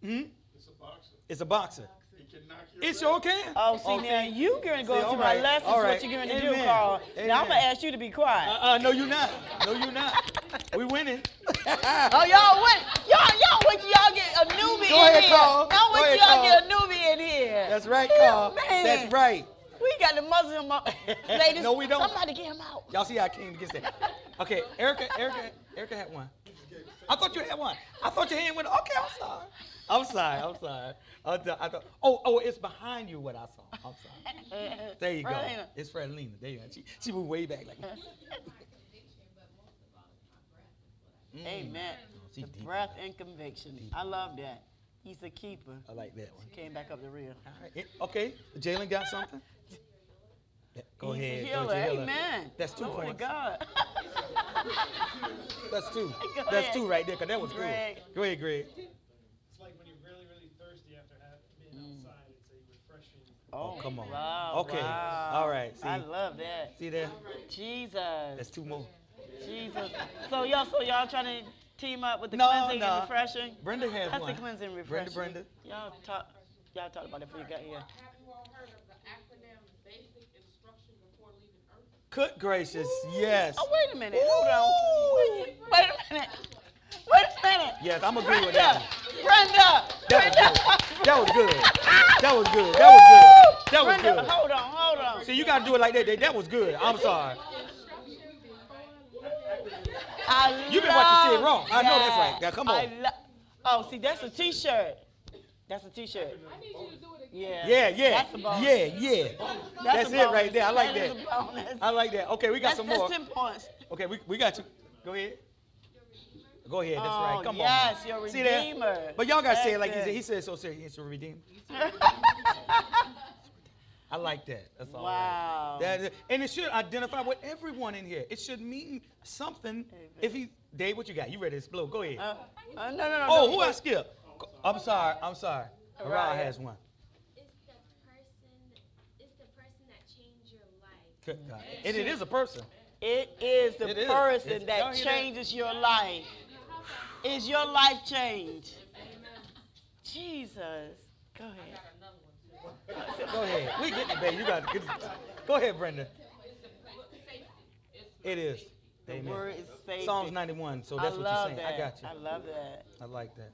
Hmm? It's a boxer. It's a boxer. It can knock you It out. sure can. Oh, see now you gonna go See, into all my right, lessons. all What right. you going to do, Amen. Carl? Now I'm gonna ask you to be quiet. Uh, uh, no, you're not. No, you're not. We winning. Oh, y'all win. Y'all, y'all wait y'all get a newbie Go in ahead, here. Carl. Y'all Go wait ahead, till y'all Carl. get a newbie in here. That's right, Yeah, Carl. man. That's right. We got to muzzle him up. Ladies, No, we don't. Somebody get him out. Y'all see how I came against that. Okay, Erica, Erica, Erica had one. I thought you had one. I thought your hand went. Okay, I'm sorry. I'm sorry. I'm sorry. I thought, I thought. Oh, oh, it's behind you. What I saw. I'm sorry. There you go. Fredlina. It's Fredlina. There you go. She, she moved way back like. Mm. Amen. She The deep. breath and conviction. I love that. He's a keeper. I like that one. Came back up the rear. All right. It- okay, Jalen got something. Yeah, go He's ahead. a Go healer. ahead, healer. Amen. That's two Glory to points. God. That's two. Go That's ahead. two right there. Cause that was Greg. good. Go ahead, Greg. It's like when you're really, really thirsty after having been mm. outside. It's a refreshing. Oh, oh, come on. Wow, Okay. wow. All right. See. I love that. See there? Jesus. That's two more. Jesus. So y'all, so y'all trying to team up with the No, cleansing no. and refreshing? Brenda has That's one. the cleansing and Brenda, refreshing. Brenda. Y'all talk. Y'all talk about it before you got here. Have you all heard of the acronym Basic Instruction Before Leaving Earth? Good gracious, yes. Oh wait a minute. Hold on. Wait, wait a minute. Wait a minute. Yes, I'm agree with that. Brenda. That Brenda. was good. That was good. That was good. That was good. That was Brenda, good. hold on, hold on. See, you gotta do it like that. That- That was good. I'm sorry. I You been watching Sid love wrong. I know that's right. Now, come I on. lo- oh, see, that's a T-shirt. That's a T-shirt. I need you to do it again. Yeah. Yeah, yeah, That's a bonus. yeah, yeah. That's a it right bonus. there. I like That is that. a bonus. I like that. Okay, we got That's, some that's more. ten points. Okay, we, we got you. Go ahead. Go ahead. That's oh, right. Come on. yes, on. your See that? redeemer. But y'all gotta say it That's like he it. said. He said it so serious. He's your redeemer. I like that. That's all. right. Wow. That is- and it should identify with everyone in here. It should mean something. If he, Dave, what you got? You ready to explode? Go ahead. Uh, uh, no, no, no. oh, no, who I first- skip? I'm sorry. I'm sorry. Mariah Mariah. has one. It's the person. It's the person that changed your life. God. And it is a person. It is the It is. person It's- y'all that hear that? changes your life. Is your life changed? Jesus. Go ahead. Go ahead. We getting it, baby. You got it. Go ahead, Brenda. It is. The Amen. word is safety. Psalms 91. So I that's what you're saying. that. I got you. I love that. I like that.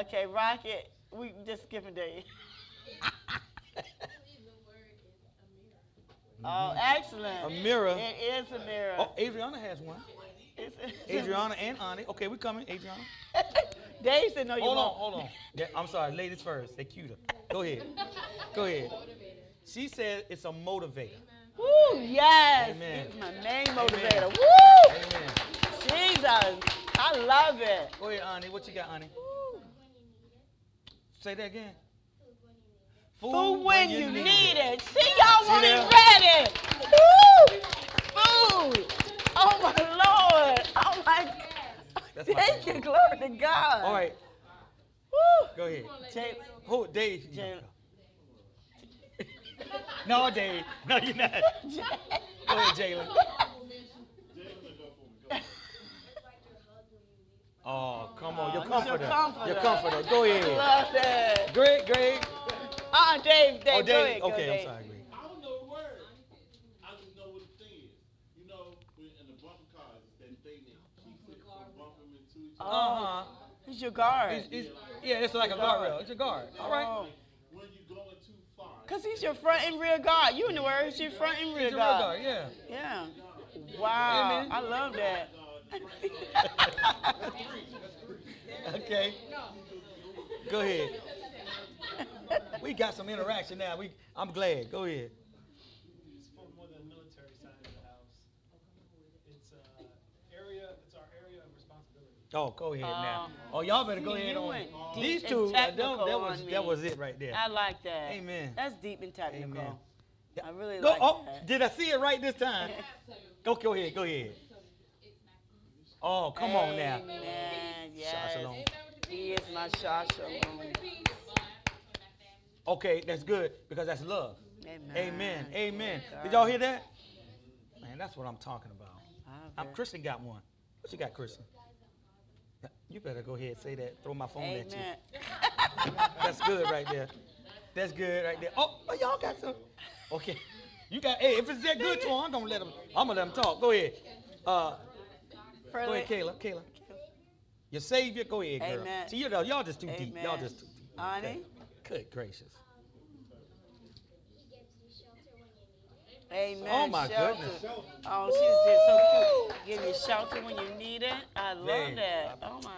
Okay, Rocket. We just skipping day. Oh, excellent. Mm-hmm. A mirror. It is a mirror. Oh, Adriana has one. It's, it's Adriana and Ani. Okay, we coming. Adriana. Dave said no, you Hold on, won't. hold on. Yeah, I'm sorry. Ladies first. They cuter. Go ahead. Go ahead. She said it's a motivator. Woo, yes. Amen. It's my main Amen. motivator. Woo! Amen. Jesus. I love it. Go ahead, Ani. What you got, Ani? Say that again. Food when you need it. See, See y'all want there? it ready. Woo! Food. Oh, my Lord. Oh, my That's my Thank you. Glory to God. All right. Woo. Go ahead. Jay, Who? Dave. you Jay. No, Dave. No, you're not. Jay. Go ahead, Jalen. Oh, come on. Your Oh, he's your comforter. comforter. Your comforter. Go I ahead. love that. Greg, Greg. Uh, Dave, Dave, Oh, go Dave. ahead. go, Okay, Dave. I'm sorry, Greg. I don't know the word. I just know what the thing is. You know, when in the bumper cars, that thing that keeps it from bumping into each other. Uh-huh. He's your guard. It's, it's, yeah, it's like a guardrail. It's your guard. All right. Oh. When you're going too far. Cause he's your front and rear guard. You in the word, he's your front and rear It's a real guard. guard, yeah. Yeah. Wow. Amen. I love that. Okay. Go ahead. We got some interaction now. We, I'm glad. Go ahead. It's for more than the military side of the house. It's uh, area. It's our area of responsibility. Oh, go ahead now. Um, Oh, y'all better go ahead you on. went deep These and two, uh, that, that was on that was it right there. I like that. Amen. That's deep and technical. Amen. I really Go, like oh, that. did I see it right this time? Go, go ahead, go ahead. Oh, come on now. Amen. Yes. Shalom. He is my Shah Shalom. Okay, that's good because that's love. Amen. Amen. Amen. God. Did y'all hear that? Man, that's what I'm talking about. I'm, Okay. Kristen got one. What you got, Kristen? You better go ahead and say that. Throw my phone at you. That's good right there. That's good right there. Oh, oh, y'all got some. Okay. You got. Hey, if it's that good to 'em, I'm gonna let them. I'm gonna let them talk. Go ahead. Uh, go ahead, Kayla. Kayla. Your savior. Go ahead, girl. Amen. See, y'all, y'all just too deep. Y'all just too deep. Honey? Good gracious. He gives you shelter when you need it. Amen. Oh, my shelter. goodness. Oh, she just did so cute. Give you shelter when you need it. I love Man. that. Oh my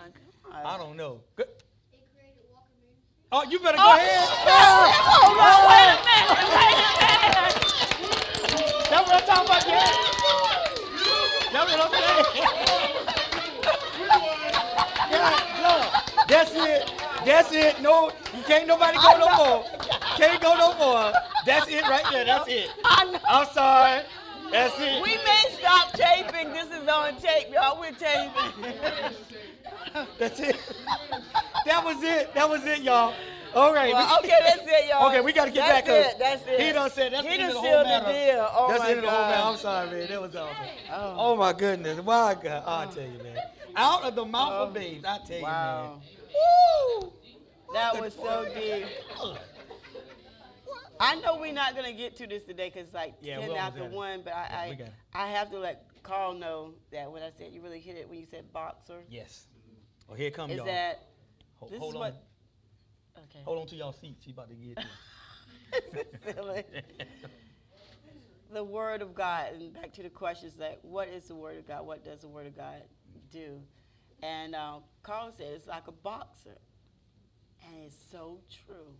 God. I don't know. Good. They created Walker Ministries. Oh, you better go oh, ahead. Hold on, wait a minute, wait a minute. That's what I'm talking about, yeah. That's what I'm saying. yeah, no, that's it. That's it. No, you can't nobody go no more. Can't go no more. That's it right there. That's it. I know. I'm sorry. That's it. We may stop taping. This is on tape, y'all. We're taping. That's it. That was it. That was it, y'all. All right. Well, we- okay, that's it, y'all. Okay, we got to get that's back up. It, that's it. He done said that's He the end done of the whole the deal. Oh that's my the end of the whole matter. I'm sorry, man. That was awesome. Oh. Oh, my goodness. My God. I'll tell you, man. Out of the mouth of Oh. babes, I tell Wow. you, man. Woo! That was so deep. I know we're not gonna get to this today because like Yeah, ten we almost after one, but I we got it. I, I have to let Carl know that when I said you really hit it when you said boxer Yes. Oh, here comes is y'all. that Ho- this hold is on. what okay Hold on to y'all seats. He about to get Silly. the word of God and back to the questions that what is the word of God? What does the word of God do? And uh, Carl said it's like a boxer, and it's so true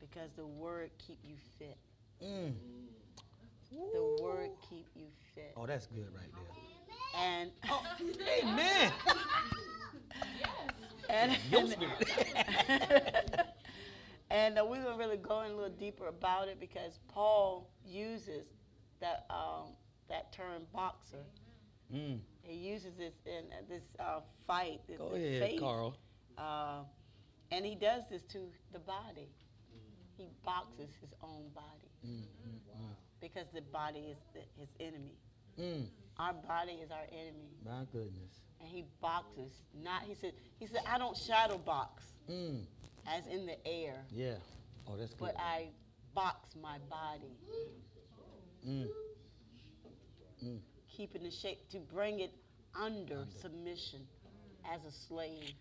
because the word keep you fit. Mm. The word keep you fit. Oh, that's good right there. And Oh, amen. and spirit. and uh, we're gonna really go in a little deeper about it because Paul uses that um, that term boxer. Mm. He uses this in uh, this uh, fight. This, Go this ahead, faith, Carl. Uh, and he does this to the body. He boxes his own body Mm, mm, because the body is the, his enemy. mm. Our body is our enemy, My goodness. and he boxes. Not he said. He said, "I don't shadow box Mm. as in the air, Yeah. Oh, that's good. but I box my body, Mm. Mm. keeping the shape to bring it under submission as a slave.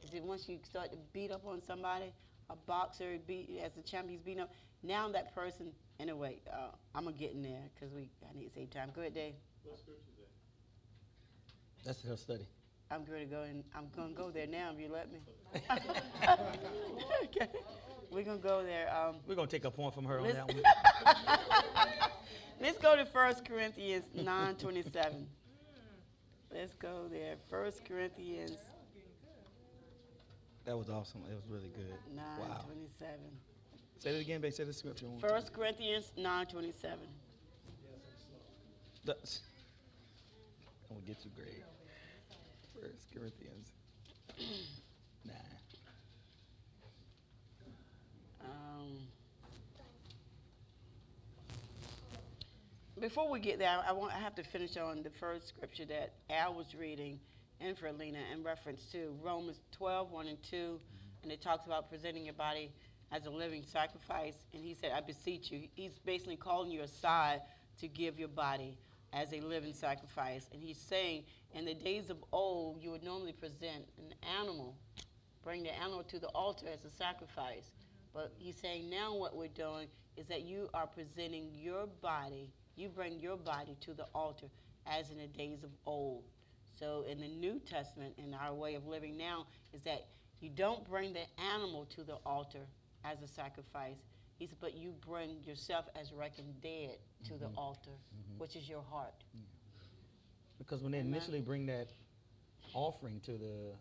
Because once you start to beat up on somebody, a boxer beat as a champion, he's beating up. Now that person, anyway, uh, I'm gonna get in there because we I need to save time. Go ahead, Dave. What scripture is that? That's her study. I'm going to go and I'm gonna go there now if you let me. okay. We're gonna go there. Um, We're gonna take a point from her on that one. Let's go to 1 Corinthians 9:27. Let's go there. 1 Corinthians That was awesome. It was really good. 9:27. Wow. Say it again, babe. Say the scripture. one 1 time. Corinthians 9:27. That's- I'm gonna get you, Greg. First Corinthians nine. Um, before we get there, I want I have to finish on the first scripture that Al was reading and for Lena in reference to Romans 12, 1 and 2, and it talks about presenting your body as a living sacrifice. And he said, I beseech you. He's basically calling you aside to give your body as a living sacrifice. And he's saying, in the days of old, you would normally present an animal, bring the animal to the altar as a sacrifice. But he's saying now what we're doing is that you are presenting your body, you bring your body to the altar as in the days of old. So in the New Testament, in our way of living now, is that you don't bring the animal to the altar as a sacrifice. He said, but you bring yourself as reckoned dead to the altar, which is your heart. Because when they Amen. initially bring that offering to the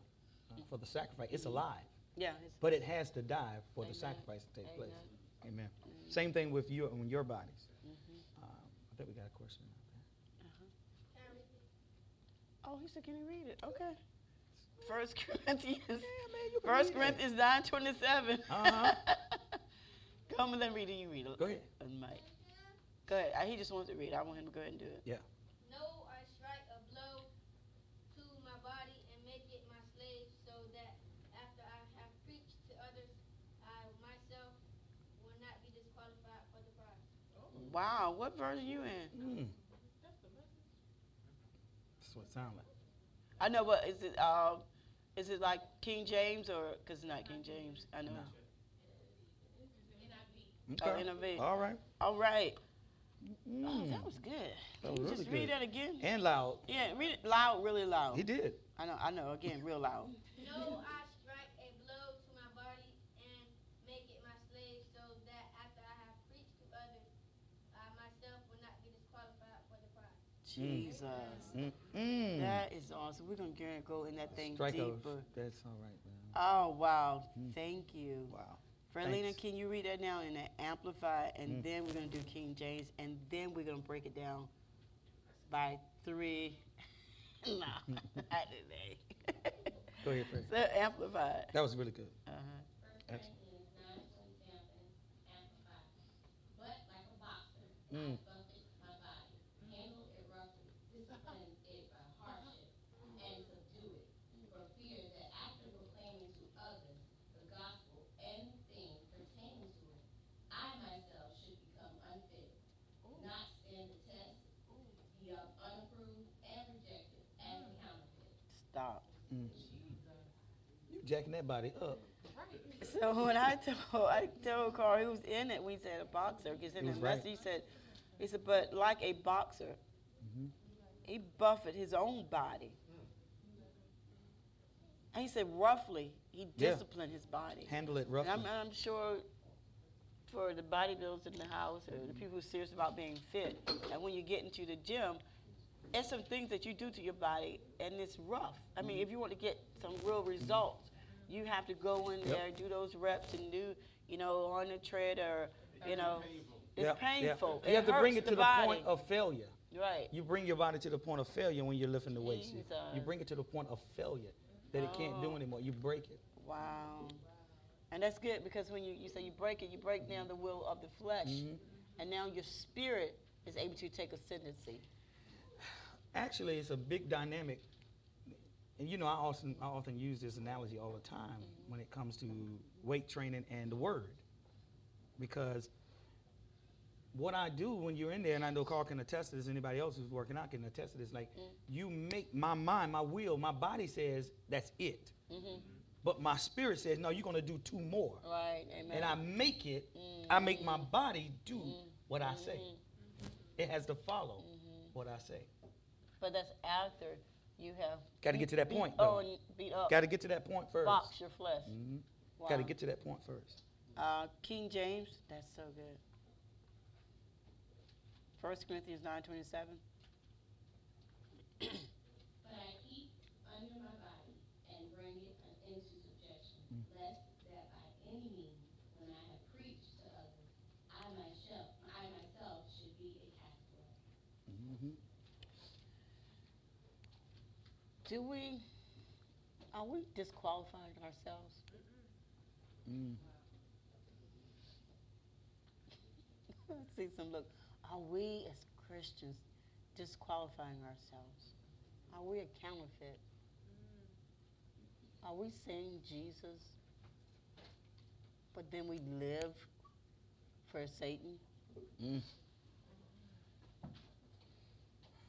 uh, for the sacrifice. It's alive, Yeah. It's, but it has to die for the sacrifice to take place. Amen. Amen. Same thing with you on your bodies. Mhm. Um, I think we got a question. Oh, he said, can you read it? Okay. First Corinthians. Yeah, man, you can First read it. Corinthians nine twenty seven. Uh-huh. Come and let me read it. You read it. Go ahead. Mike. Go ahead. He just wants to read. I want him to go ahead and do it. Yeah. No, I strike a blow to my body and make it my slave, so that after I have preached to others, I myself will not be disqualified for the prize. Wow. What verse are you in? Mm. That's what it sounds like. I know, but is it um, is it like King James or because it's not King James? I know. No. Oh, Okay. NIV. All right. All right. Oh, Mm. that was good. That Can was you just read good. that again? And loud. Yeah, read it loud, really loud. He did. I know, I know. Again, real loud. No, I strike a blow to my body and make it my slave, so that after I have preached to others, I myself will not be disqualified for the prize. Jesus. Mm-mm. That is awesome. We're gonna go in that thing Strike a- deeper. That's all right, man. Oh wow! Mm. Thank you, Wow. Frelina. Thanks. Can you read that now in the Amplified, and Mm. then we're gonna do King James, and then we're gonna break it down by three. no, not today. Go ahead, Fred. so Amplified. That was really good. Uh-huh. First That's- Corinthians nine twenty-seven, amplified. But like a boxer, Mm. I buffet my body, handle it roughly, discipline it by hardship, and subdue it, for fear that after proclaiming to others the gospel and things pertaining to it, I myself should become unfit, not stand the test, be unapproved and rejected as a counterfeit. Stop. You jacking that body up. So when I told I told Carl he was in it, we said a boxer because in the right. message he said, he said, but like a boxer, Mhm. he buffeted his own body. And he said roughly he Yeah. disciplined his body. Handle it And roughly. I'm, I'm sure for the bodybuilders in the house or the people who are serious about being fit, and when you get into the gym, there's some things that you do to your body, and it's rough. I mean, if you want to get some real results, you have to go in Yep. there, do those reps, and do, you know, on the tread or, you know, it's Yeah, yeah. painful. You have to bring it to the, body. point of failure. right. You bring your body to the point of failure when you're lifting the weights. You- You bring it to the point of failure that it can't do Oh. anymore. You break it. Wow. And that's good because when you, you say you break it, you break down the will of the flesh, Mhm. and now your spirit is able to take ascendancy. Actually, it's a big dynamic. And you know, I often I often use this analogy all the time when it comes to weight training and the word, because what I do when you're in there, and I know Carl can attest to this. Anybody else who's working out can attest to this. Like, mm-hmm. you make my mind, my will, my body says that's it, hmm but my spirit says no. You're gonna do two more, Right. Amen. and I make it. I make my mm-hmm. body do mm-hmm. what I say. It has to follow what I say. But that's after you have. Gotta get to that beat- point, Oh, and beat up. Got to get to that point first. box your flesh. hmm Wow. Got to get to that point first. Uh, King James. That's so good. First Corinthians nine twenty seven. But I keep under my body and bring it into subjection, lest that by any means, when I have preached to others, I myself, I myself should be a castaway. Mm-hmm. Do we? Are we disqualifying ourselves? Mm. I see some look. Are we as Christians disqualifying ourselves? Are we a counterfeit? Are we saying Jesus, but then we live for Satan? Mm.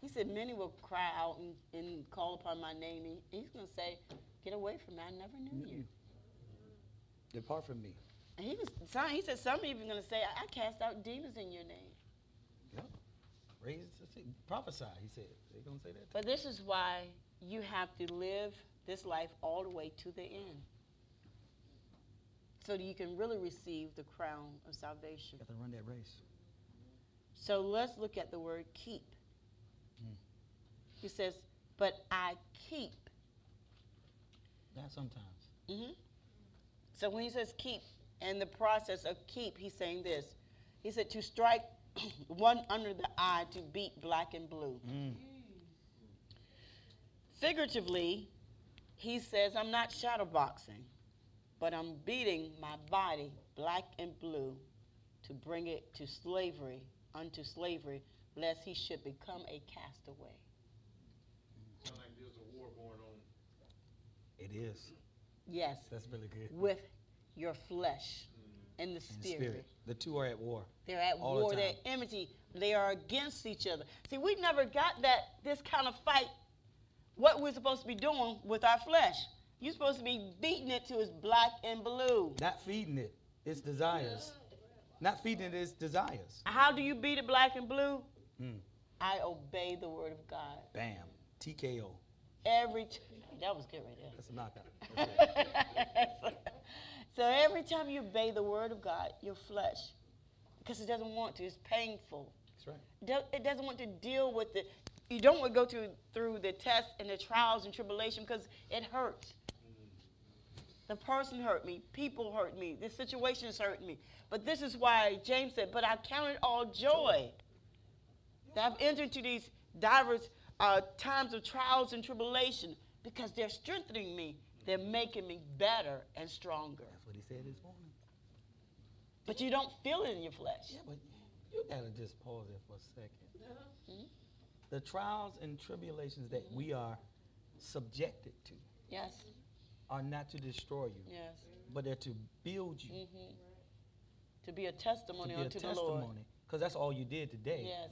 He said, Many will cry out and, and call upon my name. And he's going to say, Get away from me. I never knew you. Depart from me. And he, was, some, he said, Some even going to say, I, I cast out demons in your name. Yep. Raise, prophesy. He said. They gonna say that. But this is why you have to live this life all the way to the end. So that you can really receive the crown of salvation. You Got to run that race. So let's look at the word keep. He says, But I keep Not sometimes. hmm So when he says keep, and the process of keep, he's saying this. He said to strike one under the eye to beat black and blue. Mm. Figuratively, he says, I'm not shadow boxing, but I'm beating my body black and blue to bring it to slavery, unto slavery, lest he should become a castaway. Sound like there's a war going on. It is. Yes, That's really good. with your flesh and the And spirit. spirit. The two are at war. They're at All the war. They're enmity. They are against each other. See, we never got that this kind of fight. What we're supposed to be doing with our flesh? You're supposed to be beating it to its black and blue. Not feeding it, its desires. Not feeding it its desires. How do you beat it black and blue? Mm. I obey the word of God Bam. TKO. every. T- that was good right there. That's a knockout. so every time you obey the word of God, your flesh, because it doesn't want to, it's painful. That's right. it doesn't want to deal with it. you don't want to go through through the tests and the trials and tribulation because it hurts the person hurt me people hurt me the situations hurt me but this is why james said but i count it all joy that i've entered into these diverse uh, times of trials and tribulation because they're strengthening me they're making me better and stronger That's what he said this morning. but you don't feel it in your flesh Yeah, but you gotta just pause there for a 2nd Mhm. The trials and tribulations that we are subjected to yes are not to destroy you, yes but they're to build you. hmm to be a testimony To testimony be a unto the Lord. testimony. Because that's all you did today Yes.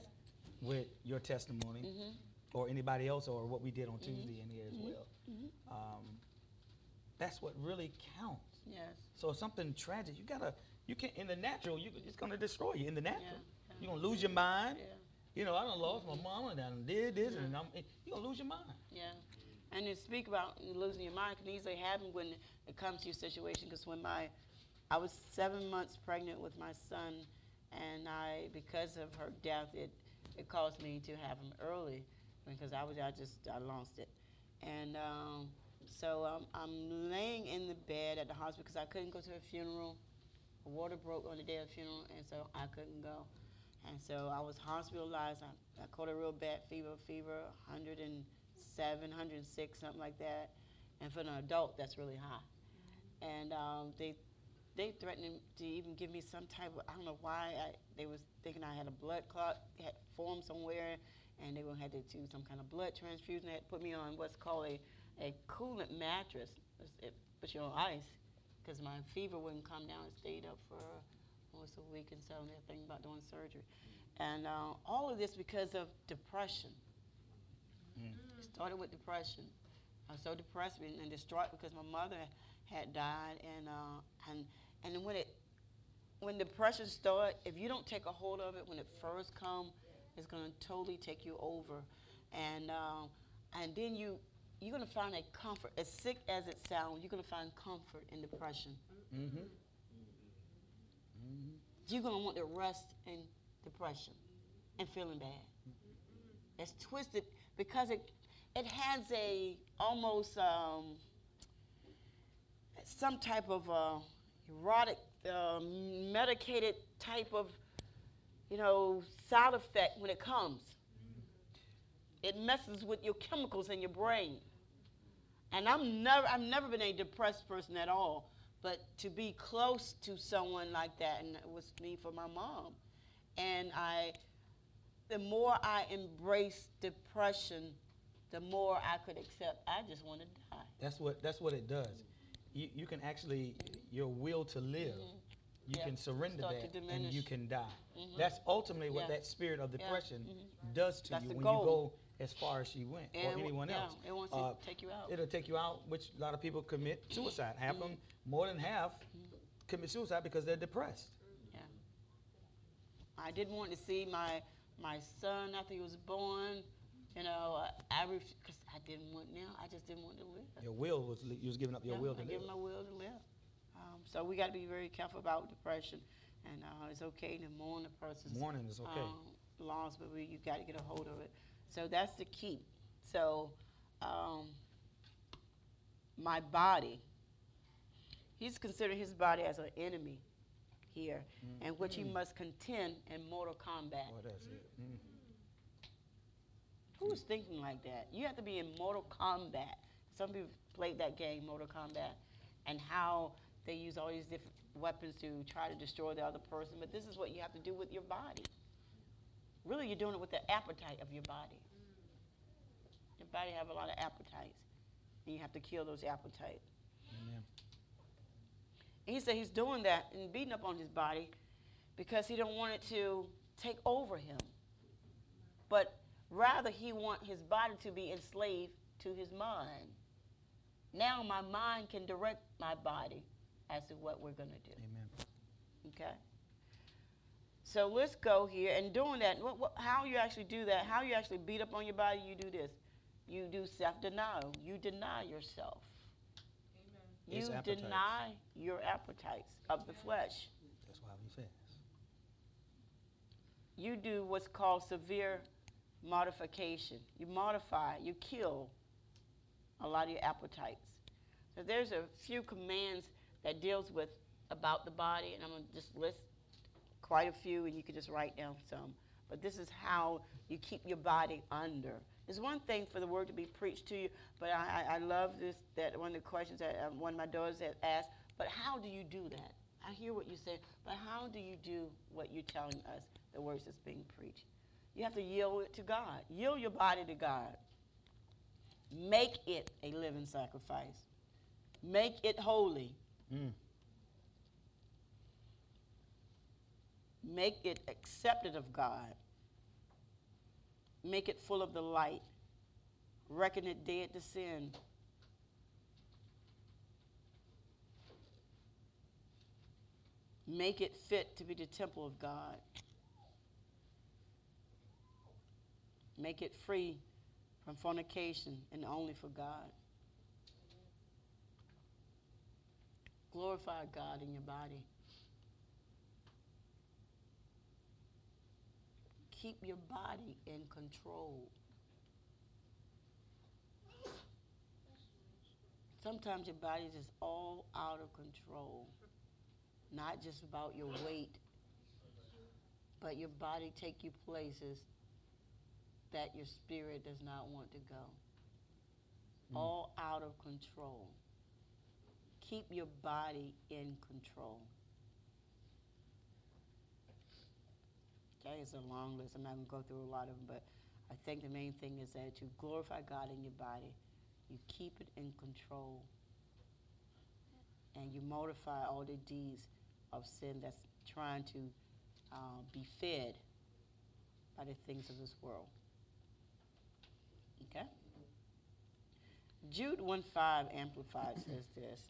with your testimony hmm or anybody else or what we did on Tuesday in here as Mhm. well. Mhm. Um, that's what really counts. Yes. So if something tragic, you gotta, you can't. in the natural, you, it's gonna destroy you in the natural. Yeah. You're gonna lose your mind. Yeah. You know, I done lost my mama, and I done did this, and I'm, you're gonna lose your mind. Yeah. And to speak about losing your mind can easily happen when it comes to your situation. Because when my, I was seven months pregnant with my son, and I, because of her death, it, it caused me to have him early, because I was, I just, I lost it, and um, so um, I'm laying in the bed at the hospital because I couldn't go to a funeral. Water broke on the day of the funeral, and so I couldn't go. And so I was hospitalized. I, I caught a real bad fever, fever 107, 106, something like that. And for an adult, that's really high. And um, they they threatened to even give me some type of I don't know why I, they was thinking I had a blood clot had formed somewhere, and they were had to do some kind of blood transfusion. They had put me on what's called a a coolant mattress, it puts you on ice, because my fever wouldn't come down. It stayed up for almost a week and so. And they're thinking about doing surgery, and uh, all of this because of depression. Mm. It started with depression. I was so depressed and and distraught because my mother had died, and uh, and and when it when depression starts, if you don't take a hold of it when it first comes, it's going to totally take you over, and um, and then you you're going to find a comfort. As sick as it sounds, you're going to find comfort in depression. Mm-hmm. Mm-hmm. You're going to want to rest in depression and feeling bad. It's twisted because it it has a almost um, some type of uh, erotic, uh, medicated type of you know side effect when it comes. It messes with your chemicals in your brain. And I'm never I've never been a depressed person at all. But to be close to someone like that, and it was me for my mom. And I the more I embraced depression, the more I could accept I just want to die. That's what that's what it does. You, you can actually your will to live. Mm-hmm. You Yeah. can surrender Start that, and you can die. Mhm. That's ultimately what Yeah. that spirit of Yeah. depression Mhm. does to That's you when goal. you go as far as she went, And or anyone yeah, else. it wants Uh, to take you out. It'll take you out, which a lot of people commit suicide. Half of them, more than half, commit suicide because they're depressed. Yeah. I didn't want to see my my son after he was born. You know, I, I because I didn't want now. I just didn't want to live. Your will was li- you was giving up your Yeah, will to I live. give my will to live. Um, so we got to be very careful about depression, and uh, it's okay to mourn the person's Mourning is okay. um, loss, but we, you got to get a hold of it. So that's the key. So um, my body. He's considering his body as an enemy here, Mm. and which he must contend in mortal combat. Boy, that's it. Mm. Who's thinking like that? You have to be in Mortal Kombat. Some people played that game, Mortal Kombat, and how they use all these different weapons to try to destroy the other person. But this is what you have to do with your body. Really, you're doing it with the appetite of your body. Your body have a lot of appetites, and you have to kill those appetites. Amen. And he said he's doing that and beating up on his body because he don't want it to take over him. But rather he want his body to be enslaved to his mind. Now my mind can direct my body as to what we're going to do. Amen. Okay? So let's go here and doing that. What, what, how you actually do that? How you actually beat up on your body? You do this. You do self-denial. You deny yourself. Amen. It's You appetites. deny your appetites of the flesh. That's why we fast. You do what's called severe modification. You modify, you kill a lot of your appetites. So there's a few commands that deals with about the body, and I'm gonna just list quite a few, and you can just write down some. But this is how you keep your body under. It's one thing for the word to be preached to you, but I, I, I love this. That one of the questions that um, one of my daughters had asked. But how do you do that? I hear what you say, but how do you do what you're telling us? The words that's being preached. You have to yield it to God. Yield your body to God. Make it a living sacrifice. Make it holy. Mm. Make it accepted of God. Make it full of the light. Reckon it dead to sin. Make it fit to be the temple of God. Make it free from fornication and only for God. Glorify God in your body. Keep your body in control. Sometimes your body is just all out of control. Not just about your weight, but your body take you places that your spirit does not want to go. Mm. All out of control. Keep your body in control. Okay, it's a long list. I'm not going to go through a lot of them, but I think the main thing is that you glorify God in your body, you keep it in control, and you mortify all the deeds of sin that's trying to uh, be fed by the things of this world. Okay? Jude 1 5 Amplified says this.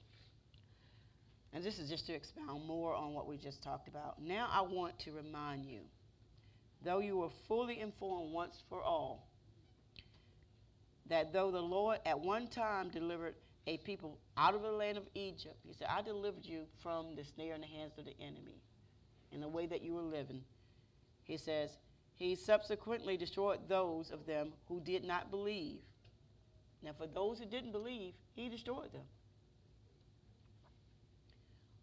And this is just to expound more on what we just talked about. Now I want to remind you, though you were fully informed once for all, that though the Lord at one time delivered a people out of the land of Egypt, He said, I delivered you from the snare in the hands of the enemy in the way that you were living. He says, He subsequently destroyed those of them who did not believe. Now, for those who didn't believe, He destroyed them.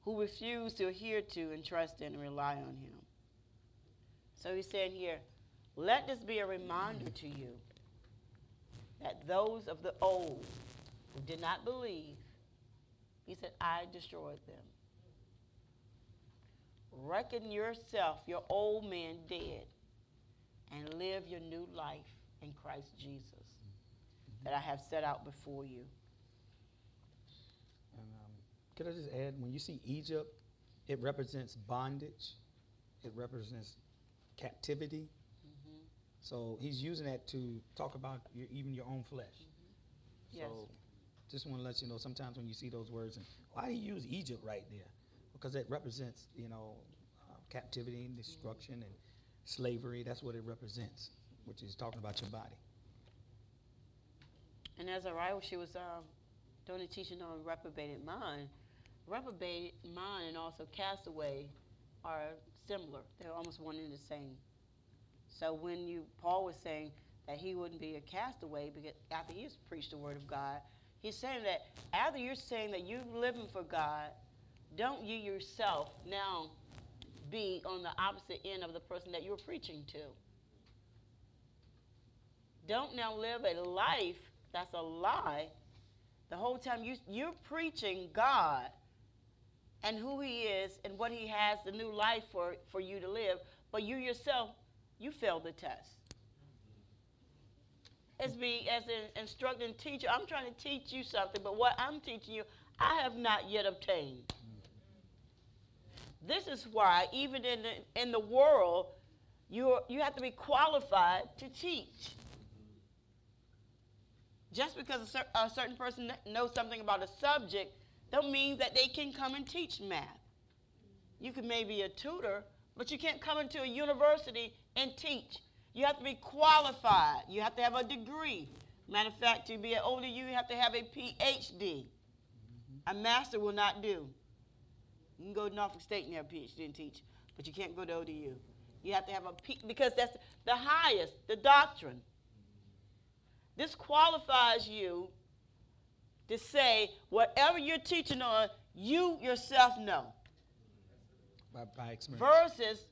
Who refused to adhere to and trust in and rely on Him. So He's saying here, let this be a reminder to you that those of the old who did not believe, he said, I destroyed them. Reckon yourself, your old man, dead, and live your new life in Christ Jesus that I have set out before you. Could I just add, when you see Egypt, it represents bondage, it represents captivity. Mhm. So he's using that to talk about your, even your own flesh. Yes. So just want to let you know, sometimes when you see those words, and why do you use Egypt right there? Because it represents, you know, uh, captivity and destruction and slavery. That's what it represents, which is talking about your body. And as a writer, she was um, doing a teaching on reprobated mind. Reprobated mind and also castaway are similar. They're almost one and the same. So when you Paul was saying that he wouldn't be a castaway because after he's preached the word of God, He's saying that after you're saying that you're living for God, don't you yourself now be on the opposite end of the person that you're preaching to. Don't now live a life that's a lie the whole time you, you're preaching God and who He is and what He has, the new life for, for you to live, but you yourself, you failed the test. As me, as an instructing teacher, I'm trying to teach you something, but what I'm teaching you, I have not yet obtained. This is why, even in the, in the world, you you have to be qualified to teach. Just because a, cer- a certain person knows something about a subject, don't mean that they can come and teach math. You can maybe a tutor, but you can't come into a university and teach. You have to be qualified. You have to have a degree. Matter of fact, to be an you, you have to have a PhD. A master will not do. You can go to Norfolk State and have a PhD and teach, but you can't go to ODU. You have to have a P because that's the highest, the doctrine. This qualifies you to say whatever you're teaching on, you yourself know. By, by experience. Versus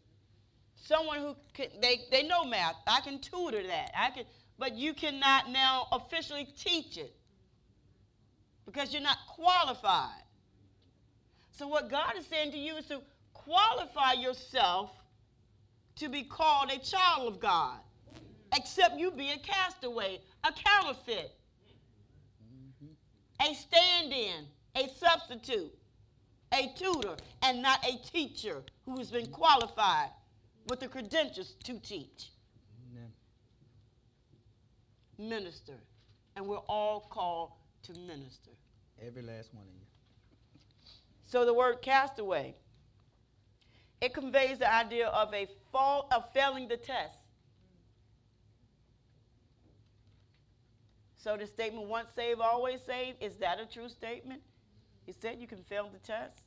someone who can, they, they know math. I can tutor that. I can, but you cannot now officially teach it because you're not qualified. So what God is saying to you is to qualify yourself to be called a child of God. Except you be a castaway, a counterfeit, a stand-in, a substitute, a tutor, and not a teacher who has been qualified with the credentials to teach. Amen. Minister. And we're all called to minister. Every last one of you. So the word castaway, it conveys the idea of a fall of failing the test. So the statement once saved, always saved, is that a true statement? He said you can fail the test.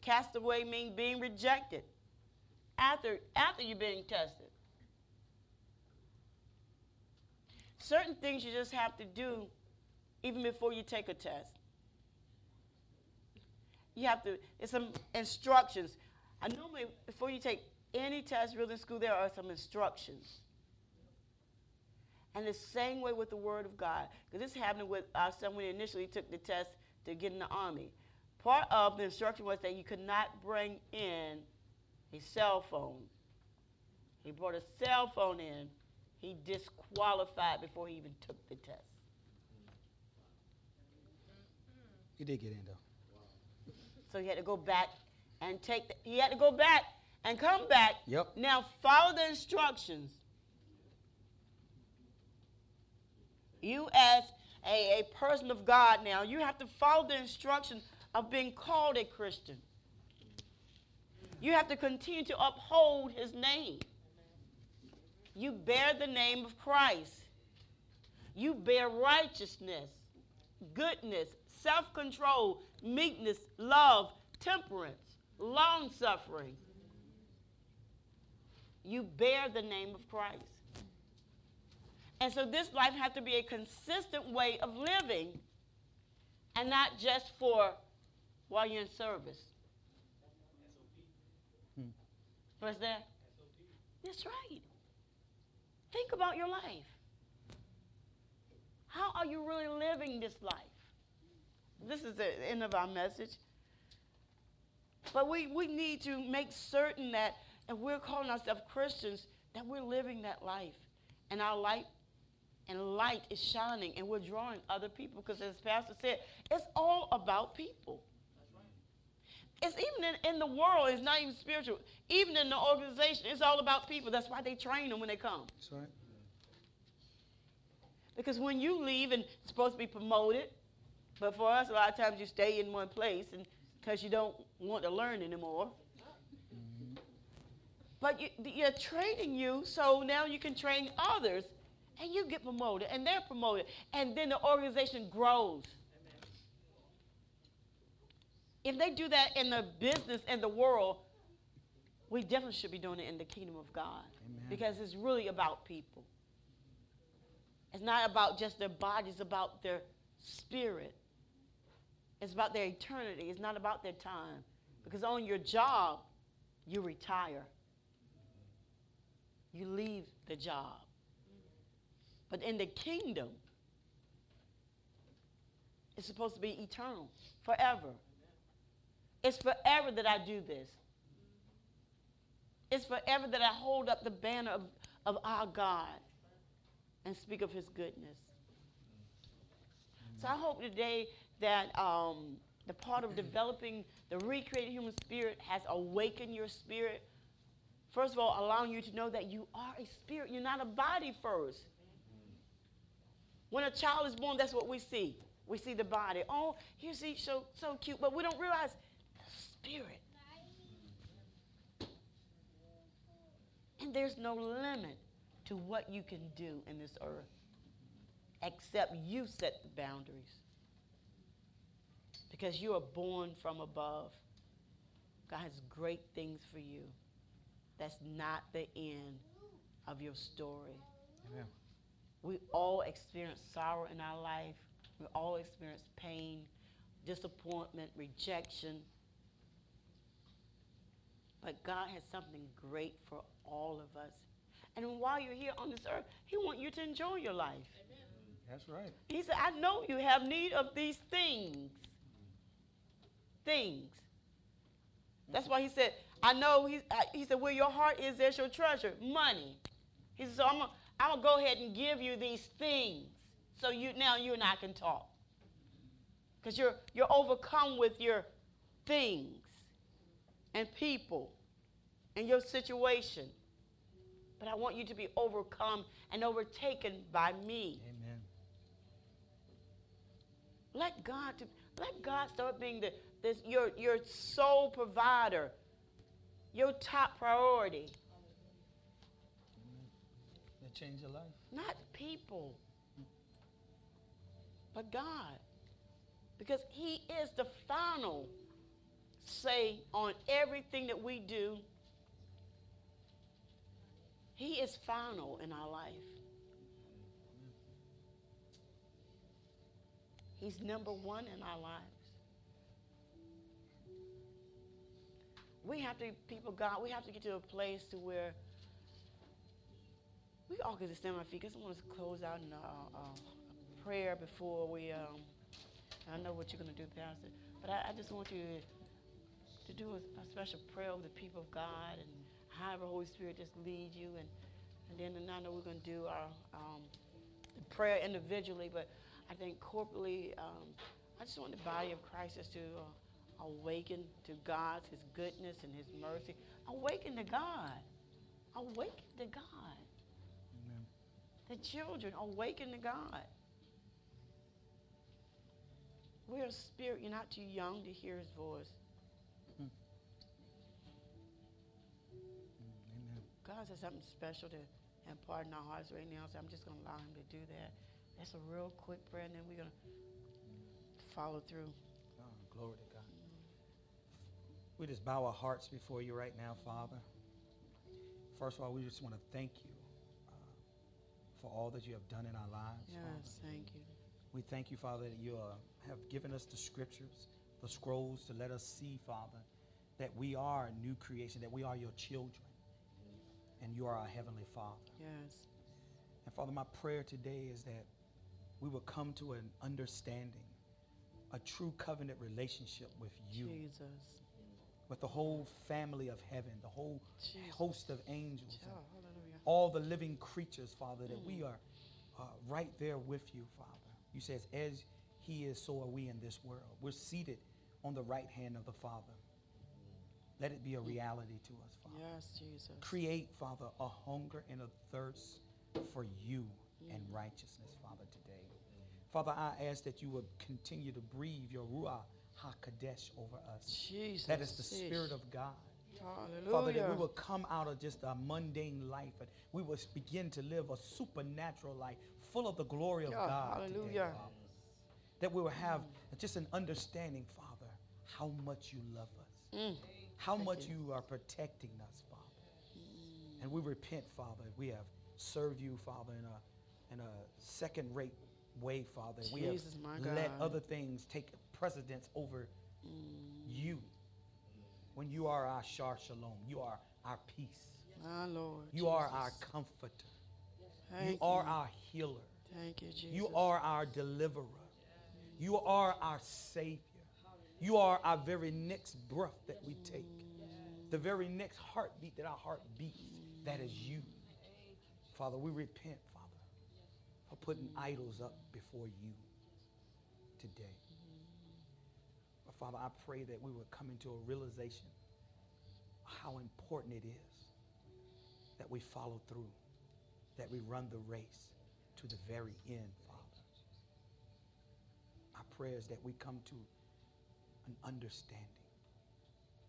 Castaway means being rejected after, after you're being tested. Certain things you just have to do even before you take a test. You have to, it's some instructions. I normally, before you take any test really in school, there are some instructions. And the same way with the Word of God. Because this happened with our son when he initially took the test to get in the Army. Part of the instruction was that you could not bring in a cell phone. He brought a cell phone in. He disqualified before he even took the test. He did get in though. So he had to go back and take. The, he had to go back and come back. Yep. Now follow the instructions. You as a, a person of God now, you have to follow the instructions of being called a Christian. You have to continue to uphold his name. You bear the name of Christ. You bear righteousness, goodness, self control, meekness, love, temperance, long suffering. You bear the name of Christ. And so this life has to be a consistent way of living and not just for while you're in service. Hmm. What's that? That's right. Think about your life. How are you really living this life? This is the end of our message. But we, we need to make certain that if we're calling ourselves Christians, that we're living that life. And our light and light is shining and we're drawing other people. Because as Pastor said, it's all about people. It's even in, in the world, it's not even spiritual. Even in the organization, it's all about people. That's why they train them when they come. That's right. Because when you leave and it's supposed to be promoted, but for us, a lot of times you stay in one place and because you don't want to learn anymore. Mm-hmm. But you, you're training you so now you can train others and you get promoted and they're promoted and then the organization grows. If they do that in the business and the world, we definitely should be doing it in the kingdom of God Amen. because it's really about people. It's not about just their body, it's about their spirit. It's about their eternity. It's not about their time. Because on your job, you retire. You leave the job. But in the kingdom, it's supposed to be eternal, forever. It's forever that I do this. It's forever that I hold up the banner of, of our God and speak of his goodness. So I hope today that um, the part of developing the recreated human spirit has awakened your spirit. First of all, allowing you to know that you are a spirit. You're not a body first. When a child is born, that's what we see. We see the body. Oh, here's he so so cute, but we don't realize the spirit. And there's no limit to what you can do in this earth except you set the boundaries. Because you are born from above. God has great things for you. That's not the end of your story. Amen. We all experience sorrow in our life. We all experience pain, disappointment, rejection. But God has something great for all of us. And while you're here on this earth, He wants you to enjoy your life. That's right. He said, I know you have need of these things. Things. That's why he said, I know, he, I, he said, where your heart is, there's your treasure. Money. He said, so I'm going I'm going to go ahead and give you these things. So you now you and I can talk. Because you're, you're overcome with your things and people and your situation. But I want you to be overcome and overtaken by me. Amen. Let God to, let God start being the this your your sole provider, your top priority, change your life. not people, but God, because He is the final say on everything that we do. He is final in our life. He's number one in our lives. We have to, people, God, we have to get to a place to where we all get to stand on our feet. Because I want to close out in a, a, a prayer before we. Um, I know what you're going to do, Pastor, but I, I just want you to, do a, a special prayer over the people of God and have the Holy Spirit just lead you. And, and then and I know we're going to do our um, prayer individually, but I think corporately, um, I just want the body of Christ just to uh, awaken to God's His goodness and His mercy. Awaken to God. Awaken to God. The children awaken to God. We're a spirit. You're not too young to hear His voice. Mm, Amen. God has something special to impart in our hearts right now, so I'm just going to allow Him to do that. That's a real quick prayer, and then we're going to follow through. Oh, glory to God. We just bow our hearts before you right now, Father. First of all, we just want to thank you for all that you have done in our lives, Yes, Father. thank you. We thank you, Father, that you uh, have given us the scriptures, the scrolls to let us see, Father, that we are a new creation, that we are your children, and you are our Heavenly Father. Yes. And Father, my prayer today is that we will come to an understanding, a true covenant relationship with you, Jesus. with the whole family of heaven, the whole Jesus. host of angels. All the living creatures, Father, that we mm. are uh, right there with you, Father. You says, as he is, so are we in this world. We're seated on the right hand of the Father. Let it be a mm. reality to us, Father. Yes, Jesus. Create, Father, a hunger and a thirst for you and mm. righteousness, Father, today. Father, I ask that you would continue to breathe your Ruach HaKodesh over us. Jesus. That is the Spirit of God. Hallelujah. Father, that we will come out of just a mundane life and we will begin to live a supernatural life full of the glory of Yeah, God. today, hallelujah. Father. That we will have just an understanding, Father, how much you love us, Mm. how much you are protecting us, Father. And we repent, Father, we have served you, Father, in a in a second-rate way, Father. We have let other things take precedence over you. When you are our Sar Shalom, you are our peace. My Lord. You are our Jesus. comforter. Thank You are our healer. Thank you, Jesus. You are our deliverer. You are our Savior. You are our very next breath that we take. The very next heartbeat that our heart beats. That is you. Father, we repent, Father, for putting idols up before you today. Father, I pray that we would come into a realization how important it is that we follow through, that we run the race to the very end, Father. My prayer is that we come to an understanding,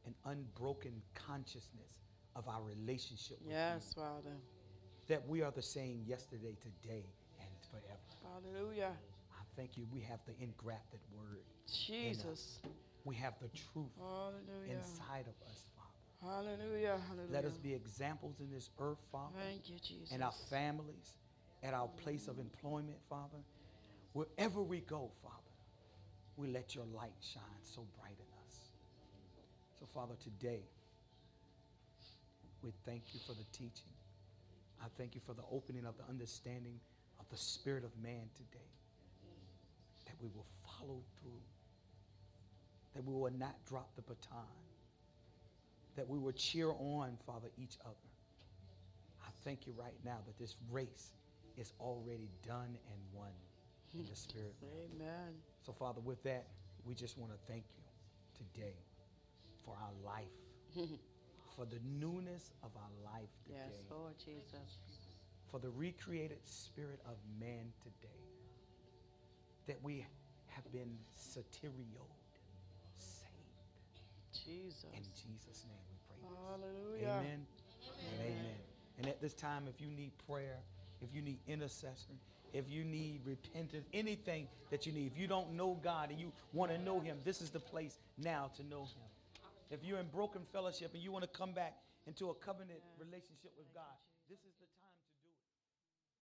an unbroken consciousness of our relationship with Yes, you. Father. That we are the same yesterday, today, and forever. Hallelujah. Thank you. We have the engrafted word. Uh, Jesus. We have the truth Hallelujah. inside of us, Father. Hallelujah. Hallelujah. Let us be examples in this earth, Father. Thank you, Jesus. and our families, at our place of employment, Father. Wherever we go, Father, we let your light shine so bright in us. So, Father, today, we thank you for the teaching. I thank you for the opening of the understanding of the spirit of man today. That we will follow through. That we will not drop the baton. That we will cheer on, Father, each other. I thank you right now that this race is already done and won in the spirit. Amen. So, Father, with that, we just want to thank you today for our life, for the newness of our life today, Yes, Lord Jesus. for the recreated spirit of man today, that we have been satirioed, saved. Jesus. In Jesus' name we pray. this. Hallelujah. Amen. And amen. And at this time, if you need prayer, if you need intercession, if you need repentance, anything that you need, if you don't know God and you want to know Him, this is the place now to know Him. If you're in broken fellowship and you want to come back into a covenant relationship with God, this is the.